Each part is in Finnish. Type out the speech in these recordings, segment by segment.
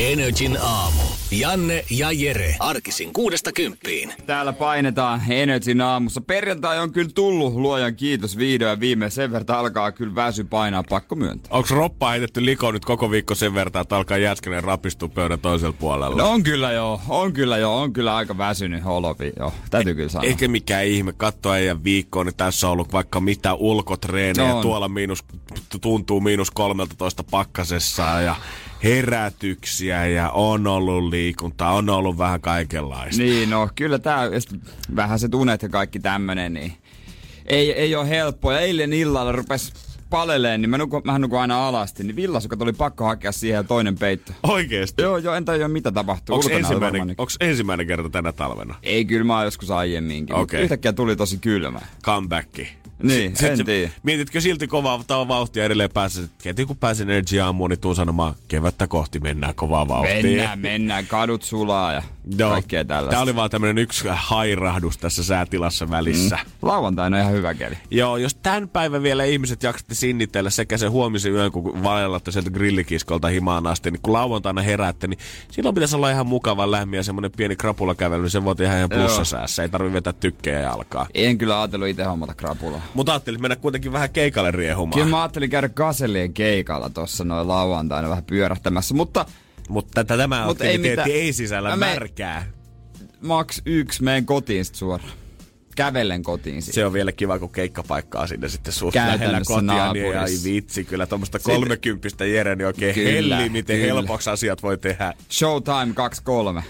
Energin aamu. Janne ja Jere. Arkisin kuudesta kymppiin. Täällä painetaan Energyn aamussa. Perjantai on kyllä tullut, luojan kiitos vihdoin viime. Sen verran alkaa kyllä väsy painaa, pakko myöntää. Onko roppa heitetty liko nyt koko viikko sen verran, että alkaa jäskeleen rapistua pöydän toisella puolella? No on kyllä joo, on kyllä joo, on kyllä aika väsynyt olovi joo. Täytyy kyllä sanoa. Eikä mikään ihme, katso äijän viikkoon, niin tässä on ollut vaikka mitä ulkotreenejä. On. Tuolla miinus, tuntuu miinus 13 pakkasessa ja herätyksiä ja on ollut liikuntaa, on ollut vähän kaikenlaista. Niin, no kyllä sit vähän se unet ja kaikki tämmönen, niin ei, ei ole helppoa. Ja eilen illalla rupes paleleen, niin mä nukun, mähän nukun aina alasti, niin villasukat oli pakko hakea siihen ja toinen peitto. Oikeesti? Joo, joo, en tajua mitä tapahtuu. Onko oli ensimmäinen, onks ensimmäinen kerta tänä talvena? Ei, kyllä mä oon joskus aiemminkin. Okay. Yhtäkkiä tuli tosi kylmä. Comebacki. Niin, Sit en tiedä. Mietitkö silti kovaa vauhtia edelleen päässä? Heti kun pääsen Energy aamuun, niin tuun sanomaan, kevättä kohti mennään kovaa vauhtia. Mennään, mennään, kadut sulaa ja Joo. kaikkea tällaista. Tää oli vaan tämmönen yksi hairahdus tässä säätilassa välissä. Mm. Lauantaina on ihan hyvä keli. Joo, jos tämän päivän vielä ihmiset jaksatte sinnitellä sekä sen huomisen yön, kun valelatte sieltä grillikiskolta himaan asti, niin kun lauantaina heräätte, niin silloin pitäisi olla ihan mukava lämmin ja semmonen pieni krapulakävely, niin se voi tehdä ihan plussasäässä. Ei tarvi vetää tykkejä jalkaa. En kyllä ajatellut itse hommata krapulaa. Mutta ajattelin mennä kuitenkin vähän keikalle riehumaan. Kyllä mä ajattelin käydä Gasellien keikalla tossa noin lauantaina vähän pyörähtämässä, mutta Mutta tätä tämä Mut ei aktiviteetti mitään. ei sisällä Mä märkää. maks yksi meen kotiin sit suoraan. Kävellen kotiin sit. Se on vielä kiva, kun keikkapaikkaa sinne sitten suht lähellä kotia, niin ei naapurissa. vitsi, kyllä tuommoista kolmekymppistä Jere, niin oikein Kyllä, helli, miten kyllä. helpoksi asiat voi tehdä. Showtime 2-3.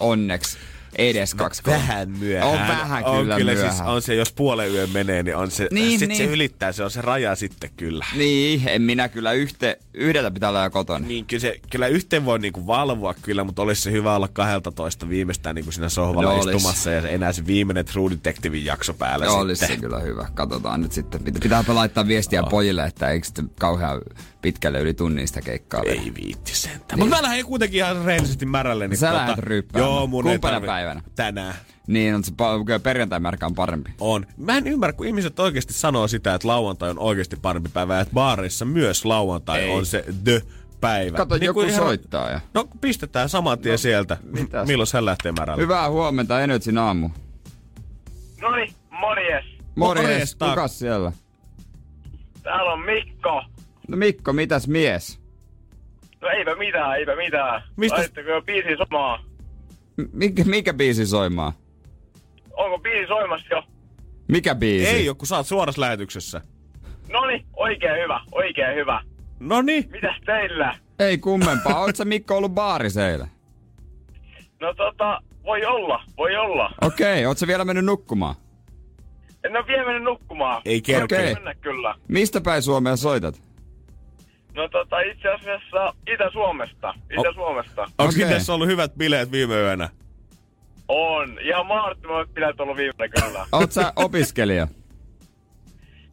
Onneksi. Edes 2-3. Vähän myöhään. On vähän on kyllä kyllä myöhään. Siis, on se, jos puolen yön menee, niin on se, Niin, sit niin. se ylittää, se on se raja sitten kyllä. Niin, en minä kyllä yhte, yhdeltä pitää olla kotona. Niin kyllä, se, kyllä yhteen voi niinku valvoa kyllä, mutta olisi se hyvä olla 12 viimeistään niinku siinä sohvalla No no, olis. istumassa ja enää se viimeinen True Detectivein jakso päällä Joo, sitten. olisi se kyllä hyvä. Katsotaan nyt sitten. Pitä- Pitääpä laittaa viestiä pojille, että eikö sitten kauhean pitkälle yli tunnin sitä keikkaa. Ei viitti sentään. Mutta mä lähden kuitenkin ihan rehellisesti märälle. Niin Sä lähdet ryppäämään. Joo, mun ei Kumpana tarvi- päivänä? Tänään. Niin, on se kyllä perjantai-märkä on parempi. On. Mä en ymmärrä, kun ihmiset oikeasti sanoo sitä, että lauantai on oikeasti parempi päivä, että baareissa myös lauantai Ei. on se the päivä. Kato, joku kuin soittaa ja... No pistetään saman tien no, sieltä. mitäs? Milloin hän lähtee märälle? Hyvää huomenta, Energyn aamu. Noni, morjes. Morjes, Morjesta. kukas siellä? Täällä on Mikko. No Mikko, mitäs mies? No eipä mitään, eipä mitään. Mistä- Laittako jo biisi soimaan? M- Mikä, mikä biisi soimaa? Onko biisi soimassa jo? Mikä biisi? Ei ole, kun sä oot suorassa lähetyksessä. Noni, oikein hyvä, oikein hyvä. No niin. Mitäs teillä? Ei kummempaa. Oot sä Mikko ollut baariseillä? No tota, voi olla, voi olla. Okei, okay, oot sä vielä mennyt nukkumaan? En ole vielä mennyt nukkumaan. Ei kerkeä. Mennä kyllä. Mistä päin Suomea soitat? No tota, itse asiassa Itä-Suomesta. Itä-Suomesta. Onko Okei. okay. itse ollut hyvät bileet viime yönä? On. Ihan mahdottomat bileet ollut viimeinen kyllä. Oot sä opiskelija?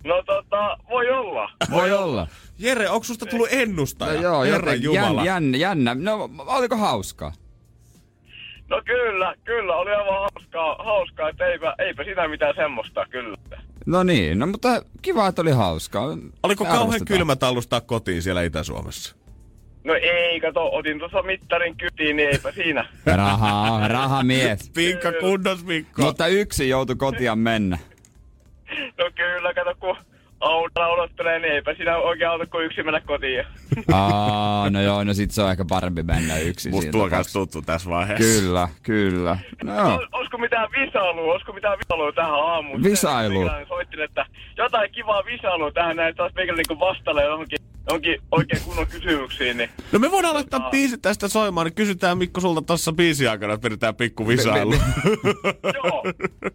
No tota, voi olla. Voi olla. Jere, onko susta tullut No ennustaja? joo, Herran joten Jumala. jännä, jännä. No, oliko hauskaa? No kyllä, kyllä, oli aivan hauskaa, hauskaa että eipä, eipä sitä mitään semmoista, kyllä. No niin, no mutta kiva, että oli hauskaa. Oliko kauhean kylmä tallustaa kotiin siellä Itä-Suomessa? No ei, kato, otin tuossa mittarin kytiin, niin eipä siinä. Rahaa, rahamies. Pinkka kunnos, Mikko. Mutta yksi joutui kotiin mennä. No kyllä, kato, kun autolla odottelee, niin eipä siinä oikein auta kuin yksi mennä kotiin. Aa, no joo, no sit se on ehkä parempi mennä yksin. Musta tuo kans tapauksessa. tuttu tässä vaiheessa. Kyllä, kyllä. No. Ol- Olisiko mitään visailua, olisiko mitään visailua tähän aamuun? Visailua? Meikäläinen Soittin, että jotain kivaa visailua tähän näin, taas meikäläinen niinku vastailee johonkin onkin oikein kunnon kysymyksiin, niin No me voidaan laittaa Tota- biisi tästä soimaan, niin kysytään Mikko sulta tuossa biisin aikana, että vedetään pikku visailu. joo,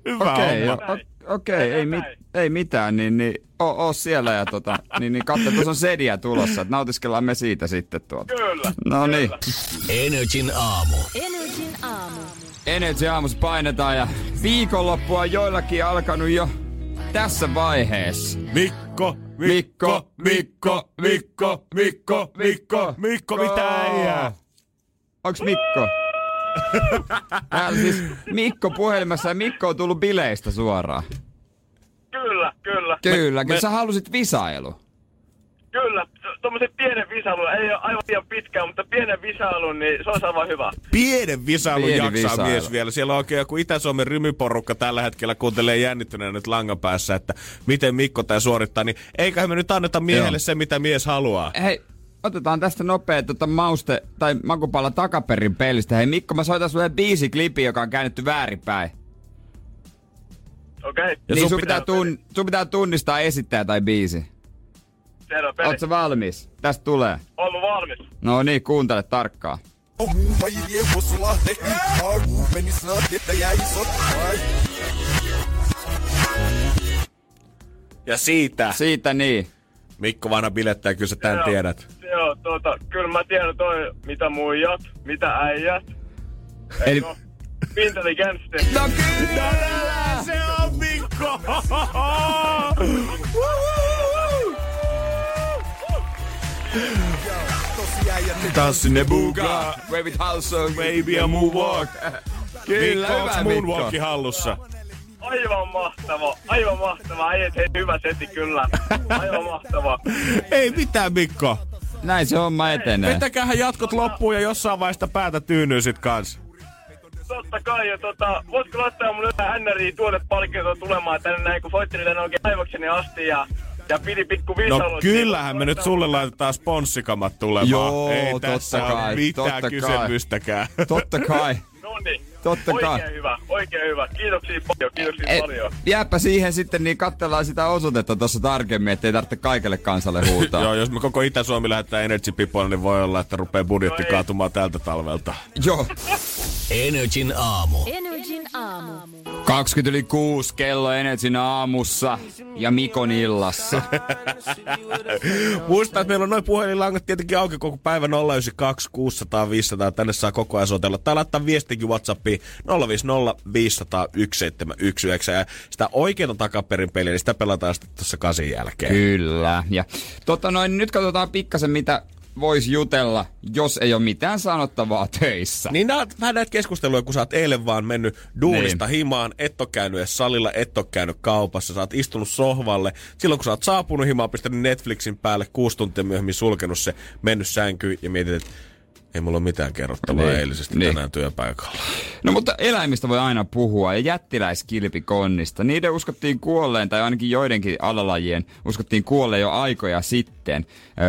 Hyvä Okei, okay, okei, ei, mit, ei mitään, niin, niin oo, oo siellä ja tota, niin, niin katso, tuossa on sediä tulossa, että nautiskellaan me siitä sitten tuota. kyllä. No niin. Energin aamu. Energin aamu. Energy aamus painetaan ja viikonloppu on joillakin alkanut jo tässä vaiheessa. Mikko, Mikko, Mikko, Mikko, Mikko, Mikko, Mikko, mitä äijää? Onks Mikko? Täällä siis Mikko puhelimessa ja Mikko on tullut bileistä suoraan. Kyllä, kyllä. Kyllä, me- kyllä sä halusit visailu. Kyllä, tuommoisen pienen visailun, ei ole aivan liian pitkään, mutta pienen visailun, niin se olisi aivan hyvä. Pienen visailun Pieni jaksaa visailu. mies vielä. Siellä on oikein joku Itä-Suomen rymyporukka tällä hetkellä kuuntelee jännittyneenä nyt langan päässä, että miten Mikko tämä suorittaa, niin eiköhän me nyt anneta miehelle Joo. se, mitä mies haluaa. Hei, otetaan tästä nopea tota mauste tai makupalla takaperin pelistä. Hei Mikko, mä soitan sulle biisiklipi, joka on käännetty väärinpäin. Okei, okay. Ja niin sun sun pitää- pitää, tun, sun pitää tunnistaa esittäjä tai biisi. Selvä peli. Valmis? Tästä tulee. Olen valmis. No niin, kuuntele tarkkaan. Ja siitä, Siitä niin. Mikko vanha bilettäjä, kyllä sä tän Joo, tiedät. Joo, tuota, kyllä mä tiedän toi, mitä muijat, mitä äijät. Eli... Intelligence. No kyllä! Se on Mikko! Tanssi ne buga, Wave it also, baby a moonwalk. Kyllä, Mikko, Mikko. moonwalki hallussa? Aivan mahtava, aivan mahtava. Äijät, hei, hyvä seti kyllä. Aivan mahtava. Ei mitään Mikko. Näin se homma etenee. Vetäkäähän jatkot loppuun ja jossain vaiheessa päätä tyynyy sit kans. Totta kai, ja tota, voitko laittaa mulle jotain NRI tuotepalkintoa tulemaan tänne näin, kun soittelin tänne oikein aivokseni asti ja, ja pidi pikku No kyllähän me nyt sulle laitetaan sponssikamat tulemaan. Joo, Ei totta tässä kai, ole mitään totta kai. kysymystäkään. Totta kai. No niin. Totta oikein kai. hyvä, oikein hyvä. Kiitoksia paljon, kiitoksia Et, paljon. jääpä siihen sitten, niin katsellaan sitä osoitetta tuossa tarkemmin, ettei tarvitse kaikelle kansalle huutaa. Joo, jos me koko Itä-Suomi lähettää Energy Pipoille, niin voi olla, että rupeaa budjetti No kaatumaan tältä talvelta. Joo. Energin aamu. Energin aamu. 20 yli 6 kello Energin aamussa ja Mikon illassa. Muista, että meillä on noin puhelinlangat tietenkin auki koko päivä 092 600 500. Tänne saa koko ajan soitella. Tai laittaa viestikin Whatsappiin 050 500 1719. Ja sitä oikeita takaperin peliä, niin sitä pelataan sitten tuossa kasin jälkeen. Kyllä. Ja tota noin, nyt katsotaan pikkasen mitä voisi jutella, jos ei ole mitään sanottavaa töissä. Niin nää, vähän näitä keskusteluja, kun sä oot eilen vaan mennyt duunista Niin. himaan, et oo käynyt edes salilla, et oo käynyt kaupassa, sä oot istunut sohvalle. Silloin kun sä oot saapunut himaan, pistänyt Netflixin päälle, kuusi tuntia myöhemmin sulkenut se, mennyt sänkyyn ja mietit, että ei mulla ole mitään kerrottavaa Niin. eilisestä Niin. tänään työpaikalla. No mutta eläimistä voi aina puhua ja jättiläiskilpikonnista. Niiden uskottiin kuolleen, tai ainakin joidenkin alalajien uskottiin kuolleen jo aikoja sitten.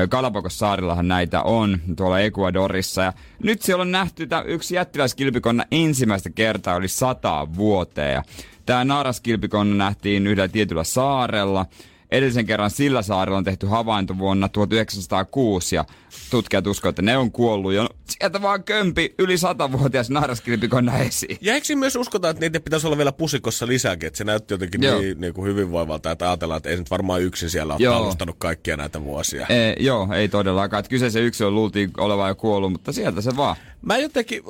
Galapagos-saarillahan näitä on tuolla Ecuadorissa. Ja nyt siellä on nähty tää yksi jättiläiskilpikonna ensimmäistä kertaa yli sataa vuoteen. Ja Tämä naaraskilpikonna nähtiin yhdellä tietyllä saarella. Edellisen kerran sillä saarella on tehty havainto vuonna 1906 ja tutkijat uskovat, että ne on kuollut jo. Sieltä vaan kömpi yli satavuotias naaraskilpikonna esiin. Ja eikö myös uskota, että niitä pitäisi olla vielä pusikossa lisääkin, että se näytti jotenkin Joo. niin, niin kuin hyvinvoivalta, että ajatellaan, että ei nyt varmaan yksin siellä ole talustanut kaikkia näitä vuosia. E, joo, ei todellakaan. Että kyseisen yksilön luultiin olevan jo kuollut, mutta sieltä se vaan. Mä jotenkin,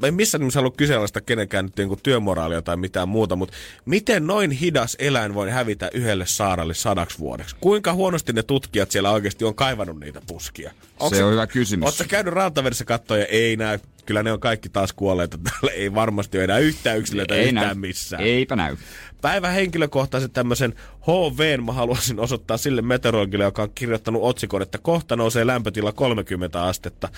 mä en missään nimessä halua kyseenalaista kenenkään nyt niinku työmoraalia tai mitään muuta, mutta miten noin hidas eläin voi hävitä yhdelle saaralle sadaksi vuodeksi? Kuinka huonosti ne tutkijat siellä oikeasti on kaivannut niitä puskia? Se on hyvä kysymys. Oletko käynyt rantavedessä kattoon ja ei näy? Kyllä ne on kaikki taas kuolleita. Täällä ei varmasti ole enää yhtään yksilöitä ei yhtään näy. missään. Eipä näy. Päivän henkilökohtaisen tämmöisen HV mä haluaisin osoittaa sille meteorologille, joka on kirjoittanut otsikon, että kohta nousee lämpötila 30 astetta.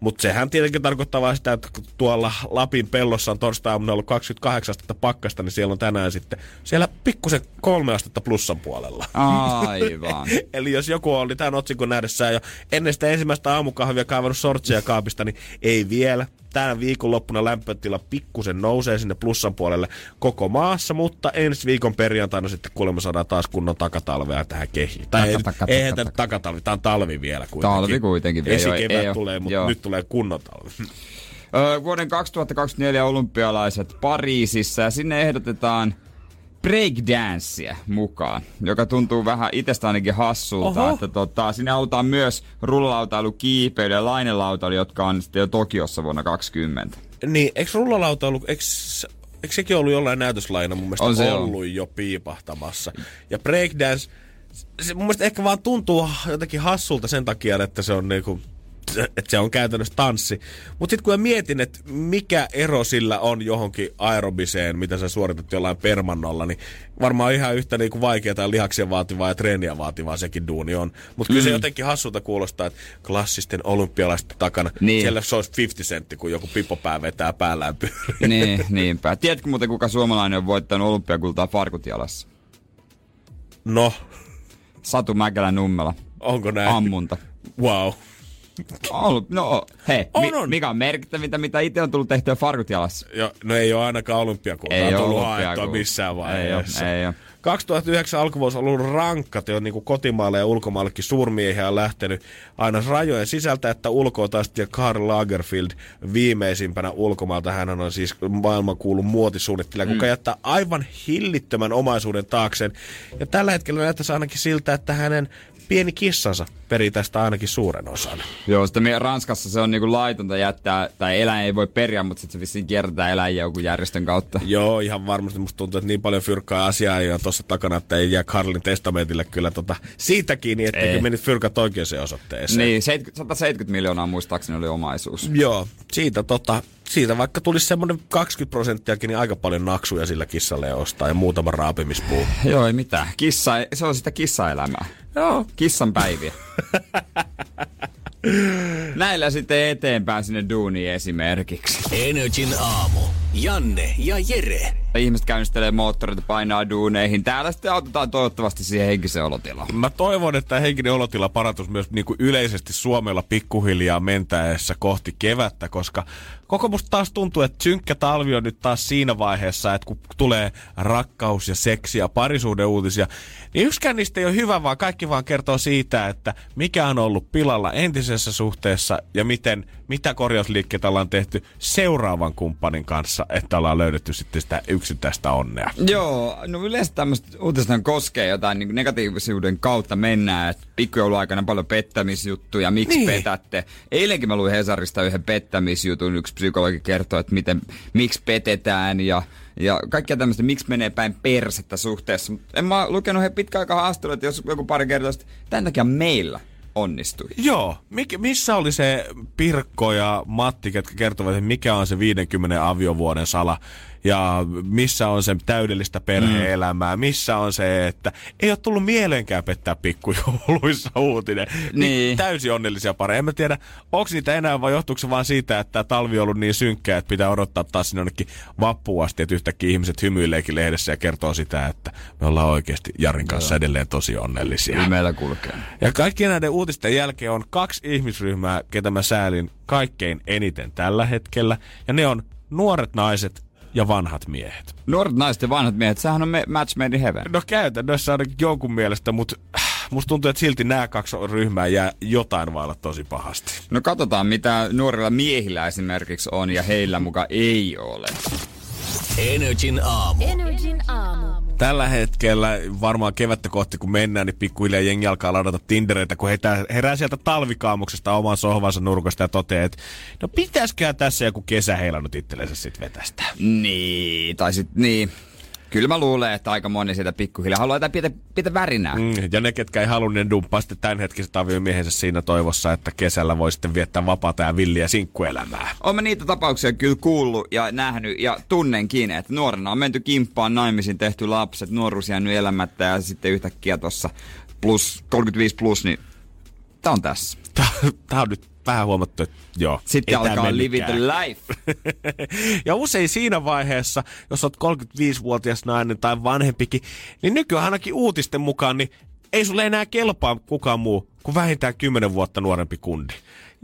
Mutta sehän tietenkin tarkoittaa vain sitä, että kun tuolla Lapin pellossa on torstai-aamuna ollut 28 astetta pakkasta, niin siellä on tänään sitten siellä pikkusen kolme astetta plussan puolella. Aivan. Eli jos joku oli tämän otsikon nähdessään jo ennen sitä ensimmäistä aamukahvia kaivannut sortseja kaapista, niin ei vielä. Tänä viikonloppuna lämpötila pikkusen nousee sinne plussan puolelle koko maassa, mutta ensi viikon perjantaina sitten kuulemma saadaan taas kunnon takatalvea tähän kehiin. Tai Taka, ei, taka, taka, eihän taka. tämä takatalvi, tämä on talvi vielä kuitenkin. Talvi kuitenkin vielä, Esikevät ei tulee, mutta nyt tulee kunnon talvi. Öö, vuoden 2024 olympialaiset Pariisissa ja sinne ehdotetaan breakdancea mukaan, joka tuntuu vähän itsestä ainakin hassulta, Oho. että tota, sinne halutaan myös rullalautailu, kiipeily ja lainelautailu, jotka on sitten jo Tokiossa vuonna 2020. Niin, eikö rullalauta ollut, eikö, eikö sekin ollut jollain näytöslaina mun mielestä On se ollut jo piipahtamassa. Ja breakdance, se mun mielestä ehkä vaan tuntuu jotenkin hassulta sen takia, että se on niinku, että se on käytännössä tanssi. Mutta sitten kun mä mietin, että mikä ero sillä on johonkin aerobiseen, mitä sä suoritat jollain permannolla, niin varmaan ihan yhtä niinku vaikeaa ja lihaksia vaativaa ja treeniä vaativaa sekin duuni on. Mutta kyllä se jotenkin hassulta kuulostaa, että klassisten olympialaisten takana, Niin. siellä se olisi 50 sentti, kun joku pippopää vetää päällään pyöriä. niin, niinpä. Tiedätkö muuten, kuka suomalainen on voittanut olympiakultaa farkut jalassa? No, Satu Mäkelä Nummela. onko näin? Ammunta. Wow. Ollut, no hei, On, on. mikä on merkittävintä, mitä itse on tullut tehtyä farkut jalassa? Jo, no ei ole ainakaan olympiakultaa Ei tullut haettua missään Ei vaiheessa. ei oo. 2009 alkuvuosi on ollut rankka, te on niin Kotimaalle ja ulkomaallekin suurmiehiä on lähtenyt aina rajojen sisältä, että ulkoa taas ja Karl Lagerfield viimeisimpänä ulkomailta. Hän on siis maailman kuulun muotisuunnittelija, mm. kuka jättää aivan hillittömän omaisuuden taakseen. Ja tällä hetkellä näyttäisi ainakin siltä, että hänen pieni kissansa perii tästä ainakin suuren osan. Joo, sitten Ranskassa se on niinku laitonta jättää, tai eläin ei voi periä, mutta sitten se vissiin kierretään eläjiä jonkun järjestön kautta. Joo, ihan varmasti musta tuntuu, että niin paljon fyrkkaa asiaa ei ole tuossa takana, että ei jää Karlin testamentille kyllä tota, siitä kiinni, että Ei. mennyt fyrkat oikeaan osoitteeseen. Niin, 70, 170 miljoonaa muistaakseni oli omaisuus. Joo, siitä, tota, siitä vaikka tulisi semmoinen 20 prosenttiakin, niin aika paljon naksuja sillä kissalle ostaa ja muutama raapimispuu. Joo, ei mitään. Kissa, se on sitä kissaelämää. Joo. Kissan päiviä. Näillä sitten eteenpäin sinne duuniin esimerkiksi. Energin aamu. Janne ja Jere. Ihmiset käynnistelee moottoreita, painaa duuneihin. Täällä sitten autetaan toivottavasti siihen henkiseen olotilaan. Mä toivon, että tämä henkinen olotila parantus myös niin kuin yleisesti Suomella pikkuhiljaa mentäessä kohti kevättä, koska koko musta taas tuntuu, että synkkä talvi on nyt taas siinä vaiheessa, että kun tulee rakkaus ja seksi ja parisuuden uutisia, niin yksikään niistä ei ole hyvä, vaan kaikki vaan kertoo siitä, että mikä on ollut pilalla entisessä suhteessa ja miten, mitä korjausliikkeitä ollaan tehty seuraavan kumppanin kanssa, että ollaan löydetty sitten sitä yksittäistä onnea. Joo, no yleensä tämmöistä uutista koskee jotain niin negatiivisuuden kautta mennään, että pikkujouluaikana paljon pettämisjuttuja, miksi Niin. petätte. Eilenkin mä luin Hesarista yhden pettämisjutun, yksi psykologi kertoi, että miten, miksi petetään ja, ja kaikkia tämmöistä, miksi menee päin persettä suhteessa. En mä lukenut he pitkään aikaa haastattelua, että jos joku pari kertaa, tämän takia meillä onnistui. Joo. Mik, missä oli se Pirkko ja Matti, ketkä kertovat, että mikä on se 50 aviovuoden sala ja missä on se täydellistä perhe-elämää, missä on se, että ei ole tullut mieleenkään pettää pikkujouluissa uutinen. Niin. Täysin onnellisia pareja. En mä tiedä, onko niitä enää vai johtuuko se vaan siitä, että talvi on ollut niin synkkä, että pitää odottaa taas sinne jonnekin vappuun asti, että yhtäkkiä ihmiset hymyileekin lehdessä ja kertoo sitä, että me ollaan oikeasti Jarin kanssa edelleen tosi onnellisia. Kyllä meillä kulkee. Ja kaikkien näiden uutisten jälkeen on kaksi ihmisryhmää, ketä mä säälin kaikkein eniten tällä hetkellä. Ja ne on nuoret naiset ja vanhat miehet. Nuoret naiset ja vanhat miehet, sehän on me, match made in heaven. No käytännössä ainakin jonkun mielestä, mutta musta tuntuu, että silti nämä kaksi ryhmää jää jotain vailla tosi pahasti. No katsotaan, mitä nuorilla miehillä esimerkiksi on ja heillä muka ei ole. Energin aamu. Energin aamu. Tällä hetkellä varmaan kevättä kohti kun mennään, niin pikkuhiljaa jengi alkaa ladata Tindereitä, kun heitä, herää sieltä talvikaamuksesta oman sohvansa nurkasta ja toteaa, että no pitäisiköhän tässä joku kesä heilannut itsellensä sit vetästä. Niin, tai sit niin. Kyllä mä luulen, että aika moni siitä pikkuhiljaa haluaa jotain pientä, pientä värinää. Mm. Ja ne, ketkä ei halunneet niin dumppaa sitten tämänhetkiset aviomiehensä siinä toivossa, että kesällä voi sitten viettää vapaata ja villiä sinkkuelämää. Olen niitä tapauksia kyllä kuullut ja nähnyt ja tunnenkin, että nuorena on menty kimppaan naimisiin, tehty lapset, nuoruus jäänyt elämättä ja sitten yhtäkkiä tuossa plus 35 plus, niin tää on tässä. Tää, tää on nyt vähän huomattu, että joo. Sitten alkaa live the life. ja usein siinä vaiheessa, jos oot 35-vuotias nainen tai vanhempikin, niin nykyään ainakin uutisten mukaan, niin ei sulle enää kelpaa kukaan muu kuin vähintään 10 vuotta nuorempi kundi.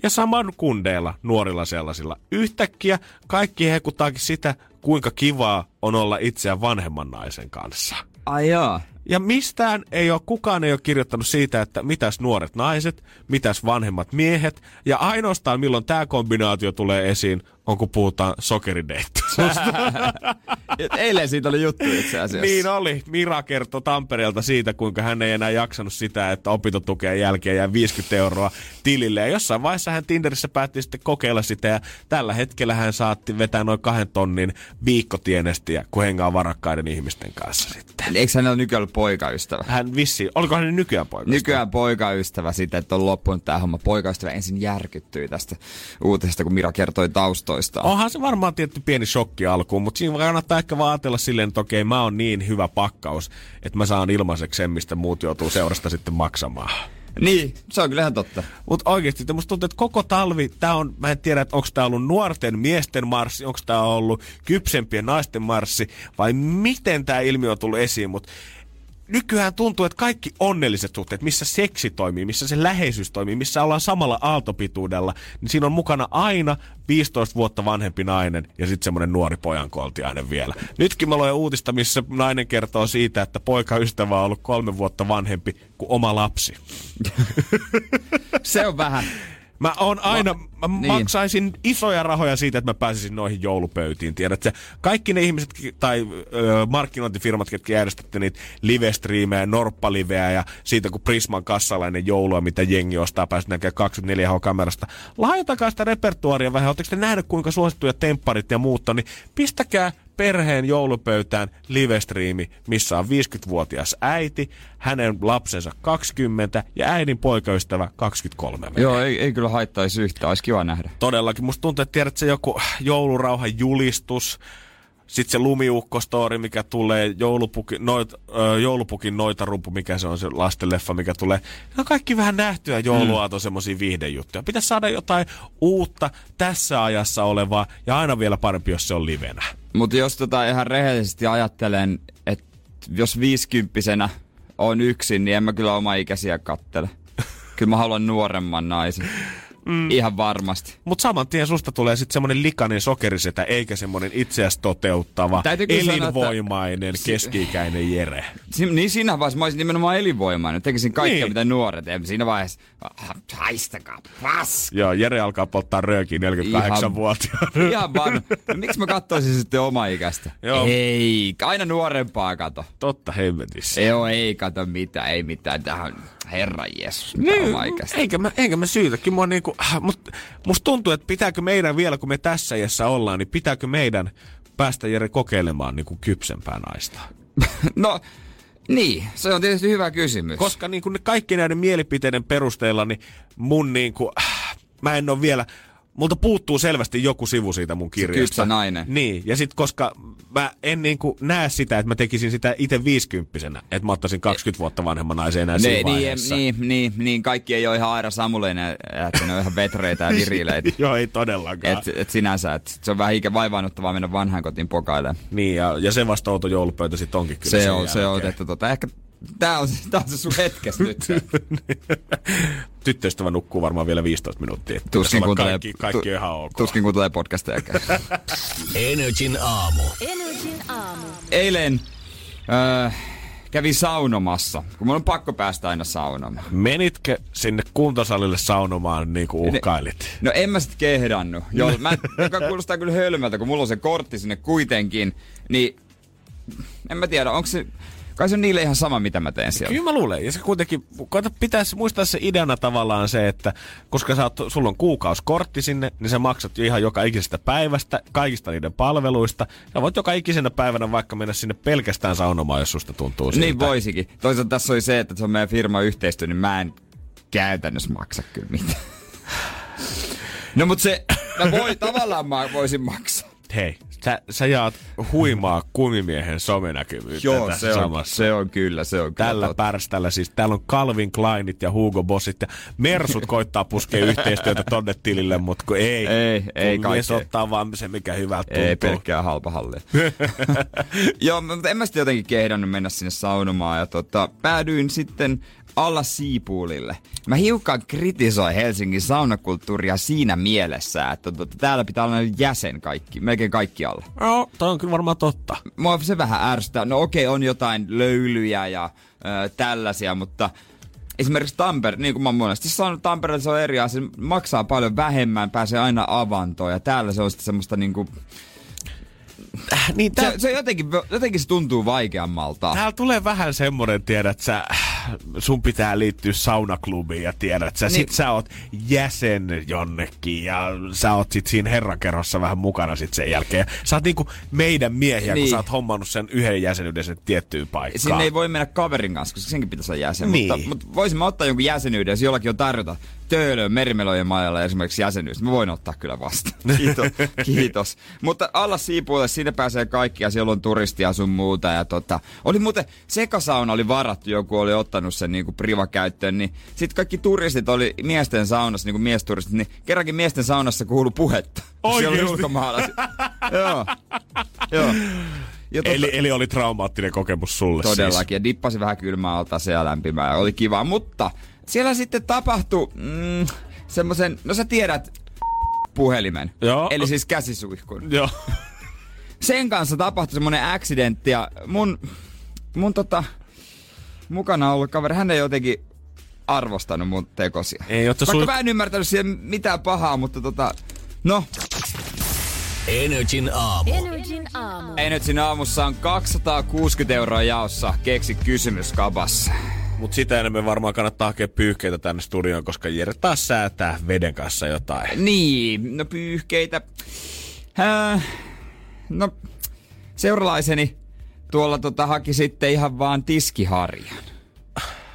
Ja saman kundeilla, nuorilla sellaisilla. Yhtäkkiä kaikki hekutaakin sitä, kuinka kivaa on olla itseään vanhemman naisen kanssa. Ai joo. Ja mistään ei ole, kukaan ei ole kirjoittanut siitä, että mitäs nuoret naiset, mitäs vanhemmat miehet. Ja ainoastaan milloin tämä kombinaatio tulee esiin, on kun puhutaan sokerideittosusta. Et Eilen siitä oli juttu itse asiassa. niin oli. Mira kertoi Tampereelta siitä, kuinka hän ei enää jaksanut sitä, että opintotukeen jälkeen jää 50 euroa tilille. Ja jossain vaiheessa hän Tinderissä päätti sitten kokeilla sitä ja tällä hetkellä hän saatti vetää noin kahden tonnin viikkotienestiä, kun hengaa varakkaiden ihmisten kanssa sitten. Eikö hänellä nykyään ollut poikaystävä? Hän vissi, oliko hän nykyään poika? Nykyään poikaystävä sitä, että on loppunut tämä homma. Poikaystävä ensin järkyttyi tästä uutisesta, kun Mira kertoi taustoista. Onhan se varmaan tietty pieni shokki alkuun, mutta siinä kannattaa ehkä vaan ajatella silleen, että okei, mä oon niin hyvä pakkaus, että mä saan ilmaiseksi sen, mistä muut joutuu seurasta sitten maksamaan. Niin, se on kyllä ihan totta. Mutta oikeasti, musta tuntuu, että koko talvi, tää on, mä en tiedä, että onko tämä ollut nuorten miesten marssi, onko tämä ollut kypsempien naisten marssi, vai miten tämä ilmiö on tullut esiin, mutta nykyään tuntuu, että kaikki onnelliset suhteet, missä seksi toimii, missä se läheisyys toimii, missä ollaan samalla aaltopituudella, niin siinä on mukana aina 15 vuotta vanhempi nainen ja sitten semmoinen nuori pojankoltiainen vielä. Nytkin mä luen uutista, missä nainen kertoo siitä, että poikaystävä on ollut kolme vuotta vanhempi kuin oma lapsi. Se on vähän. Mä oon aina, mä niin. maksaisin isoja rahoja siitä, että mä pääsisin noihin joulupöytiin. Tiedätkö, kaikki ne ihmiset tai ö, markkinointifirmat, jotka järjestätte niitä live-striimejä, norppaliveä ja siitä kun Prisman kassalainen joulua, mitä jengi ostaa, pääset näkemään 24H-kamerasta. Lahjoitakaa sitä repertuaria vähän. Oletteko te nähnyt, kuinka suosittuja tempparit ja muuta, niin pistäkää perheen joulupöytään livestriimi, missä on 50-vuotias äiti, hänen lapsensa 20 ja äidin poikaystävä 23. Joo, ei, ei kyllä haittaisi yhtään. Olisi kiva nähdä. Todellakin. Musta tuntuu, että tiedät se joku joulurauhan julistus, sitten se lumiukkostori, mikä tulee, joulupuki, noit, ö, joulupukin noitarumpu, mikä se on se lastenleffa, mikä tulee. Ne on kaikki vähän nähtyä jouluaaton mm. semmosia viihdejuttuja. Pitäisi saada jotain uutta tässä ajassa olevaa ja aina vielä parempi, jos se on livenä. Mutta jos tota ihan rehellisesti ajattelen, että jos viisikymppisenä on yksin, niin en mä kyllä oma ikäisiä kattele. Kyllä mä haluan nuoremman naisen. Mm. Ihan varmasti. Mutta saman tien susta tulee sitten semmoinen likainen sokerisetä, eikä semmoinen itseäsi toteuttava, kyllä sanoa, elinvoimainen, keski-ikäinen Jere. Si- niin siinä vaiheessa mä olisin nimenomaan elinvoimainen. Tekisin kaikkea, Niin. mitä nuoret. teemme. Siinä vaiheessa, ah, haistakaa, pas. Joo, Jere alkaa polttaa röökiä 48-vuotiaana. Ihan vaan. No, miksi mä katsoisin sitten oma ikäistä? Joo. Ei, aina nuorempaa kato. Totta hemmetissä. Joo, ei kato mitään, ei mitään. Tähän Herra Jeesus, mitä Niin, ikäistä. eikä mä, eikä mä syytäkin. Mua niinku, must, musta tuntuu, että pitääkö meidän vielä, kun me tässä iässä ollaan, niin pitääkö meidän päästä Jere kokeilemaan niinku kypsempää naista? No, niin, se on tietysti hyvä kysymys. Koska niinku ne kaikki näiden mielipiteiden perusteella, niin mun niinku, mä en ole vielä, multa puuttuu selvästi joku sivu siitä mun kirjasta. kypsä nainen. Niin, ja sit koska mä en niinku näe sitä, että mä tekisin sitä itse viisikymppisenä, että mä ottaisin 20 vuotta vanhemman naisen enää siinä ne, niin, vaiheessa. niin, niin, niin, kaikki ei ole ihan Aira Samuleinen, että ne on ihan vetreitä ja virileitä. Joo, ei todellakaan. Et, et sinänsä, et se on vähän ikä vaivaannuttavaa mennä vanhaan kotiin pokailemaan. Niin, ja, ja se vasta outo joulupöytä sitten onkin kyllä Se on, se on otettu tota. Ehkä tää on, tää on se sun hetkes nyt. Tyttöystävä nukkuu varmaan vielä 15 minuuttia. Tuskin kuuntelee, kaikki, kaikki on ihan ok. tuskin kuuntelee podcasteja. Energin aamu. Energin aamu. Eilen äh, kävi saunomassa, kun mun on pakko päästä aina saunomaan. Menitkö sinne kuntosalille saunomaan niin kuin uhkailit? No en mä sit kehdannut. Joo, mä, joka kuulostaa kyllä hölmöltä, kun mulla on se kortti sinne kuitenkin. Niin en mä tiedä, onko se... Kai se on niille ihan sama, mitä mä teen siellä. Kyllä mä luulen. Ja se kuitenkin, pitäisi muistaa se ideana tavallaan se, että koska sä oot, sulla on kuukauskortti sinne, niin sä maksat jo ihan joka ikisestä päivästä, kaikista niiden palveluista. Ja voit joka ikisenä päivänä vaikka mennä sinne pelkästään saunomaan, jos susta tuntuu siltä. Niin voisikin. Toisaalta tässä oli se, että se on meidän firma yhteistyö, niin mä en käytännössä maksa kyllä mitään. No mut se, mä voi, tavallaan mä voisin maksaa. Hei, sä, sä jaat huimaa kumimiehen somenäkyvyyttä Joo, tässä se on, samassa. se on kyllä, se on kyllä Tällä totta. pärställä siis. Täällä on Calvin Kleinit ja Hugo Bossit ja Mersut koittaa puskea yhteistyötä tonne tilille, mutta kun ei. Ei, ei kun mies kaikkea. ottaa vaan se, mikä hyvältä tuntuu. Ei pelkkää halpa hallia. Joo, mutta en mä sitten jotenkin kehdannut mennä sinne saunomaan. Ja tota, päädyin sitten alla siipuulille. Mä hiukan kritisoin Helsingin saunakulttuuria siinä mielessä, että tota, täällä pitää olla jäsen kaikki, melkein kaikki alla. No, toi on kyllä varmaan totta. Mua se vähän ärsyttää. No okei, on jotain löylyjä ja ö, tällaisia, mutta esimerkiksi Tampere, niin kuin mä oon monesti sanonut, Tampereella se on eri asia. Maksaa paljon vähemmän, pääsee aina avantoon ja täällä se on sitten semmoista niinku... Niin, tää, Se, se jotenkin, jotenkin se tuntuu vaikeammalta. täällä tulee vähän semmonen, tiedät sä, sun pitää liittyä saunaklubiin ja tiedät sä, Niin. sit sä oot jäsen jonnekin ja sä oot sit siinä herrakerrossa vähän mukana sit sen jälkeen. Ja sä oot niinku meidän miehiä, niin. kun sä oot hommannut sen yhden jäsenyyden sen tiettyyn paikkaan. Sinne ei voi mennä kaverin kanssa, koska senkin pitäisi olla jäsen. Niin. Mutta, mutta voisimme ottaa jonkun jäsenyyden, jos jollakin on tarjota Töölön merimelojen majalla esimerkiksi jäsenyys. Mä voin ottaa kyllä vastaan. Kiitos. Kiitos. Mutta alla siipuille, sinne pääsee kaikki ja siellä on turistia sun muuta. Ja tota, oli muuten, sekasauna oli varattu, joku oli ottanut sen niinku privakäyttöön, niin sitten kaikki turistit oli miesten saunassa, niinku miesturistit, niin kerrankin miesten saunassa kuulu puhetta. Siellä oli ulkomaalaisia. Joo. Joo. Ja tota- Eli, eli oli traumaattinen kokemus sulle Todellakin, ja dippasi vähän kylmää alta ja lämpimää, oli kiva. Mutta siellä sitten tapahtui mm, semmoisen, no sä tiedät, puhelimen. Joo. Eli siis käsisuihkun. Joo. Sen kanssa tapahtui semmoinen accidentti, ja mun, mun tota, mukana ollut kaveri, hän ei jotenkin arvostanut mun tekosia. Ei, jotta Vaikka sui- mä en ymmärtänyt siihen mitään pahaa, mutta tota, no, Energin aamu. Energin aamu. siinä aamussa on 260 euroa jaossa. Keksi kysymys kabassa. Mut sitä enemmän varmaan kannattaa hakea pyyhkeitä tänne studioon, koska Jere taas säätää veden kanssa jotain. Niin, no pyyhkeitä. Äh, no, seuralaiseni tuolla tota haki sitten ihan vaan tiskiharjan.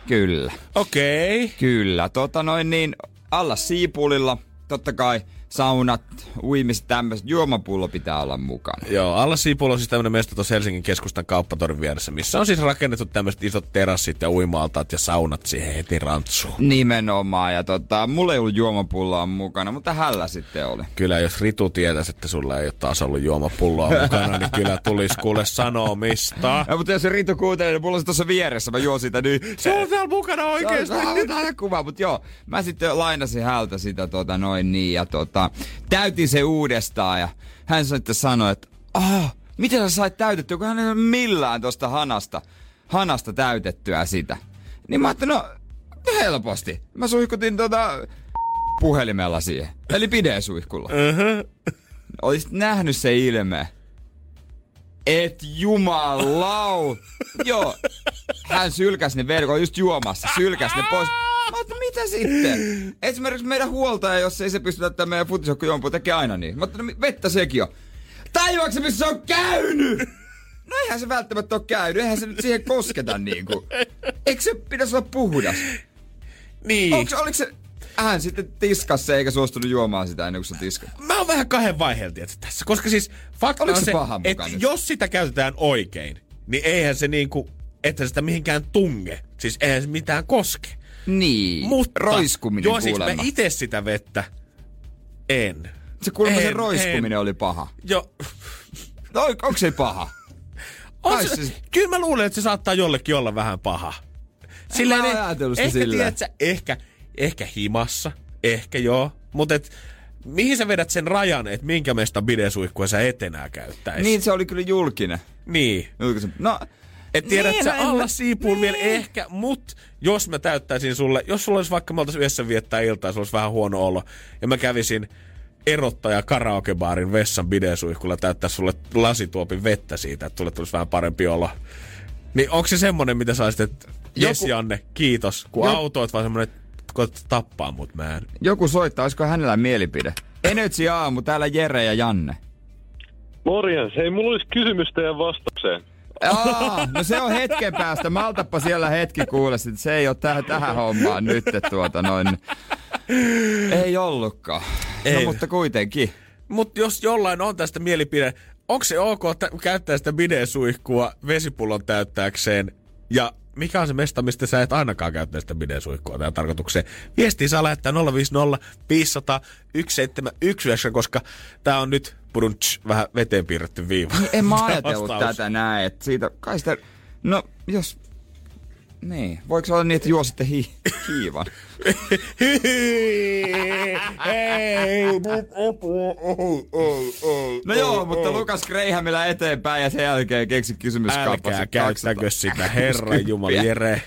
Kyllä, Okei. Okay. kyllä. Tota noin niin, alla siipulilla, totta kai saunat, uimiset, tämmöiset, juomapullo pitää olla mukana. Joo, alla Siipulla on siis tämmönen mesta tuossa Helsingin keskustan kauppatorin vieressä, missä on siis rakennettu tämmöiset isot terassit ja uimaaltaat ja saunat siihen heti rantsuun. Nimenomaan, ja tota, mulla ei ollut juomapulloa mukana, mutta hällä sitten oli. Kyllä jos Ritu tietäisi, että sulla ei ole taas ollut juomapulloa mukana, niin kyllä tulisi kuule sanomista. Ja, mutta jos se Ritu kuuntelee, niin mulla on se tuossa vieressä, mä juon sitä niin... Se on täällä mukana oikeesti. Oikeesti. Nyt aina kuva, mutta joo. Mä sitten lainasin häneltä sitä tota noin niin ja tota, täytin se uudestaan ja hän sitten sanoi, että ah, miten sä sait täytettyä, kun hän ei millään tosta hanasta, hanasta täytettyä sitä. Niin mä ajattelin, no helposti. Mä suihkutin tota puhelimella siihen. Eli pidesuihkulla. Olisit nähnyt se ilme. Et jumalau. Joo. Hän sylkäs ne verkon just juomassa. Sylkäs ne pois. Mä mitä sitten? Esimerkiksi meidän huoltaja, jos ei se pysty tätä meidän futisokkujuompuun, tekee aina niin. Ajattelin, no vettä sekin on. Tajuaksä, missä se on käynyt? No eihän se välttämättä ole käynyt. Eihän se nyt siihen kosketa niinku. Eikö se pitäisi olla puhdas? Niin. Onks, oliko se... Hän sitten tiskas se eikä suostunut juomaan sitä ennen kuin se tiskas. Mä oon vähän kahden vaiheen tässä, koska siis fakta Oliko on se se, että nyt? jos sitä käytetään oikein, niin eihän se niinku, että sitä mihinkään tunge. Siis eihän se mitään koske. Niin. Mutta roiskuminen juosinko kuulemma. mä itse sitä vettä? En. Se kuulemma se En, roiskuminen en. oli paha. Jo, No, on- onko se paha? on se, se- kyllä mä luulen, että se saattaa jollekin olla vähän paha. Mä ne- ajatellut sitä ehkä, silleen. tiedät sä, ehkä, ehkä himassa, ehkä joo, mutta et, mihin sä vedät sen rajan, että minkä meistä bidesuihkua sä et enää käyttäisi? Niin, se oli kyllä julkinen. Niin. Julkisen. No, Et tiedät Niin, sä no alla siipuun niin. vielä ehkä, mut jos mä täyttäisin sulle, jos sulla olisi vaikka me oltais yhdessä viettää iltaa, sulla olisi vähän huono olo, ja mä kävisin erottaja karaokebaarin vessan bidesuihkulla täyttää sulle lasituopin vettä siitä, että sulle tulisi vähän parempi olo. Niin onko se semmonen, mitä saisit, että jes Janne, kiitos, kun Joku- autoit vaan semmonen, että koetat tappaa mut mä en. joku soittaa, olisiko hänellä mielipide? Energy aamu, täällä Jere ja Janne. Morjens. Hei, mulla olisi kysymys teidän vastaukseen. Aa, no se on hetken päästä. Maltappa siellä hetki kuule, sit se ei ole tähän, tähän hommaan nyt tuota noin. Ei ollutkaan. Ei. No mutta kuitenkin. Mut jos jollain on tästä mielipide, onko se ok tä- käyttää sitä bidesuihkua vesipullon täyttääkseen ja mikä on se mesta, mistä sä et ainakaan käyttää sitä bidesuihkua tähän tarkoitukseen? Viestiä saa lähettää 050 500 1719, koska tää on nyt brunch, vähän veteen piirretty viiva. Niin En mä ajatellut vastaus. tätä näin, että siitä kai sitä... No, jos... Niin. Voiko se olla niin, että juositte hi- hiivan? No joo, mutta Lukas Grahamilla eteenpäin ja sen jälkeen keksi kysymys Älkää käyttäkö sitä, herra Jumala, Jere.